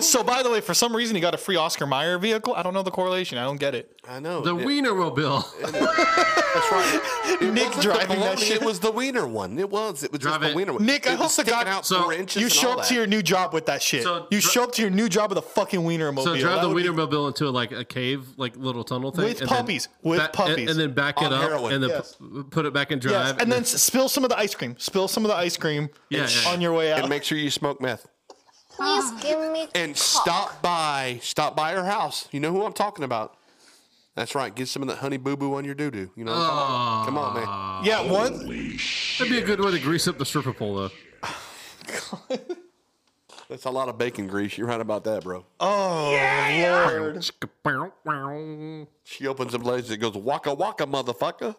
So, by the way, for some reason, he got a free Oscar Mayer vehicle. I don't know the correlation. I don't get it. I know. The It- Wienermobile. That's right. [laughs] It Nick wasn't driving the that shit. It was the wiener one. It was. It was Drive just the wiener one. Nick, I it hope was to sticking God- out So, four inches. You show up to your new job with that shit. So you dri- show up to your new job with a fucking Wienermobile. So drive That the would be- Wienermobile into like a cave, like little tunnel thing, With and then puppies. With ba- and- puppies. and, then back it up, heroin. and then Yes. pu- put it back in drive. Yes, and then s- spill some of the ice cream. Spill some of the ice cream Yeah, yeah, on your way out. And make sure you smoke meth. Please ah. give me And cock. stop by, stop by her house. You know who I'm talking about. That's right. Get some of that honey boo boo on your doo doo. You know what I'm talking about? Come on, man. Ah. yeah, one. that'd be a good way to grease up the stripper pole, though. [laughs] That's a lot of bacon grease. You're right about that, bro. Oh lord. She opens them legs. It goes waka waka, motherfucker.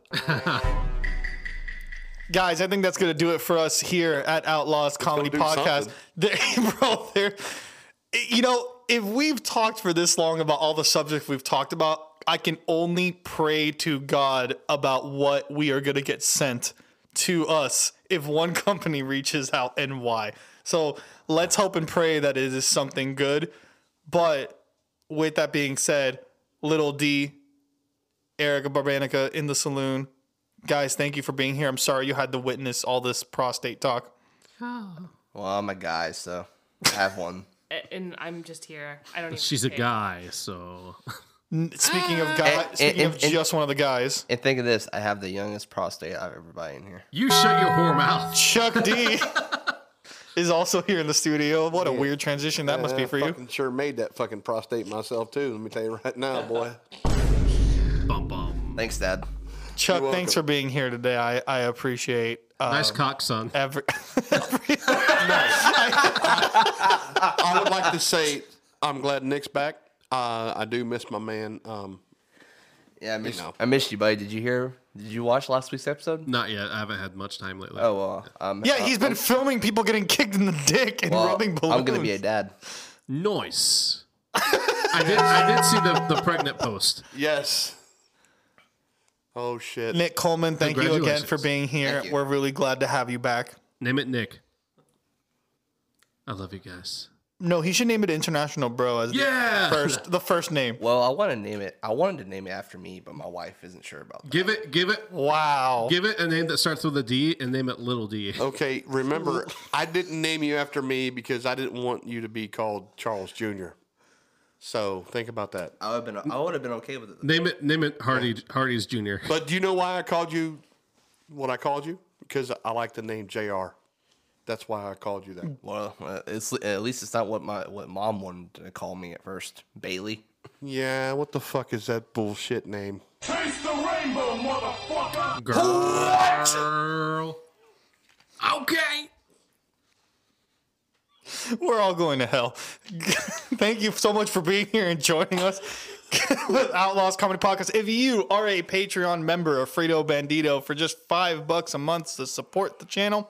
[laughs] Guys, I think that's gonna do it for us here at Outlaws Comedy Podcast. [laughs] There, bro, there. You know, if we've talked for this long about all the subjects we've talked about, I can only pray to God about what we are gonna get sent to us if one [laughs] company reaches out and why. So let's hope and pray that it is something good. But with that being said, little D, Erica Barbanica in the saloon. Guys, thank you for being here. I'm sorry you had to witness all this prostate talk. Oh. Well, I'm a guy, so I have one. [laughs] And I'm just here. I don't even She's a guy, so Speaking of guys, and- speaking and- of and- just one of the guys, And think of this: I have the youngest prostate I've ever been in here. you shut your whore mouth. Chuck D [laughs] [laughs] is also here in the studio. What a weird transition that must be I for you. fucking sure made that fucking prostate myself too. Let me tell you right now, boy. Bum bum. Thanks, Dad. Chuck, You're thanks welcome. for being here today. I, I appreciate uh, Nice cock, son. every. [laughs] Nice. I would like to say I'm glad Nick's back. Uh, I do miss my man. Um, Yeah, I missed, know. I missed you, buddy. Did you hear? Did you watch last week's episode? Not yet. I haven't had much time lately. Oh well, um, yeah, he's been filming people getting kicked in the dick and well, rubbing balloons. I'm gonna be a dad. Nice. I did. I did see the, the pregnant post. yes. Oh shit. Nick Coleman, thank you again for being here. Thank you. We're really glad to have you back. Name it Nick. I love you guys. No, he should name it International Bro as Yeah! the first the first name. Well, I want to name it. I wanted to name it after me, but my wife isn't sure about that. Give it, give it, Wow. give it a name that starts with a D and name it Little D. [laughs] Okay, remember, I didn't name you after me because I didn't want you to be called Charles Jr. So think about that. I would have been. I would have been okay with it. Name it, name it Hardy, Hardy's Jr. But do you know why I called you what I called you? Because I like the name JR. That's why I called you that. Well, uh, it's at least it's not what my what mom wanted to call me at first. Bailey. Yeah, what the fuck is that bullshit name? Taste the rainbow, motherfucker. Girl. Okay. We're all going to hell. [laughs] Thank you so much for being here and joining us [laughs] with Outlaws Comedy Podcast. If you are a Patreon member of Frito Bandito for just five bucks a month to support the channel,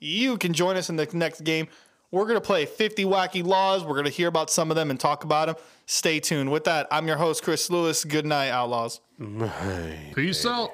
you can join us in the next game. We're going to play 50 wacky laws. We're going to hear about some of them and talk about them. Stay tuned. With that, I'm your host, Chris Lewis. Good night, Outlaws. Peace out.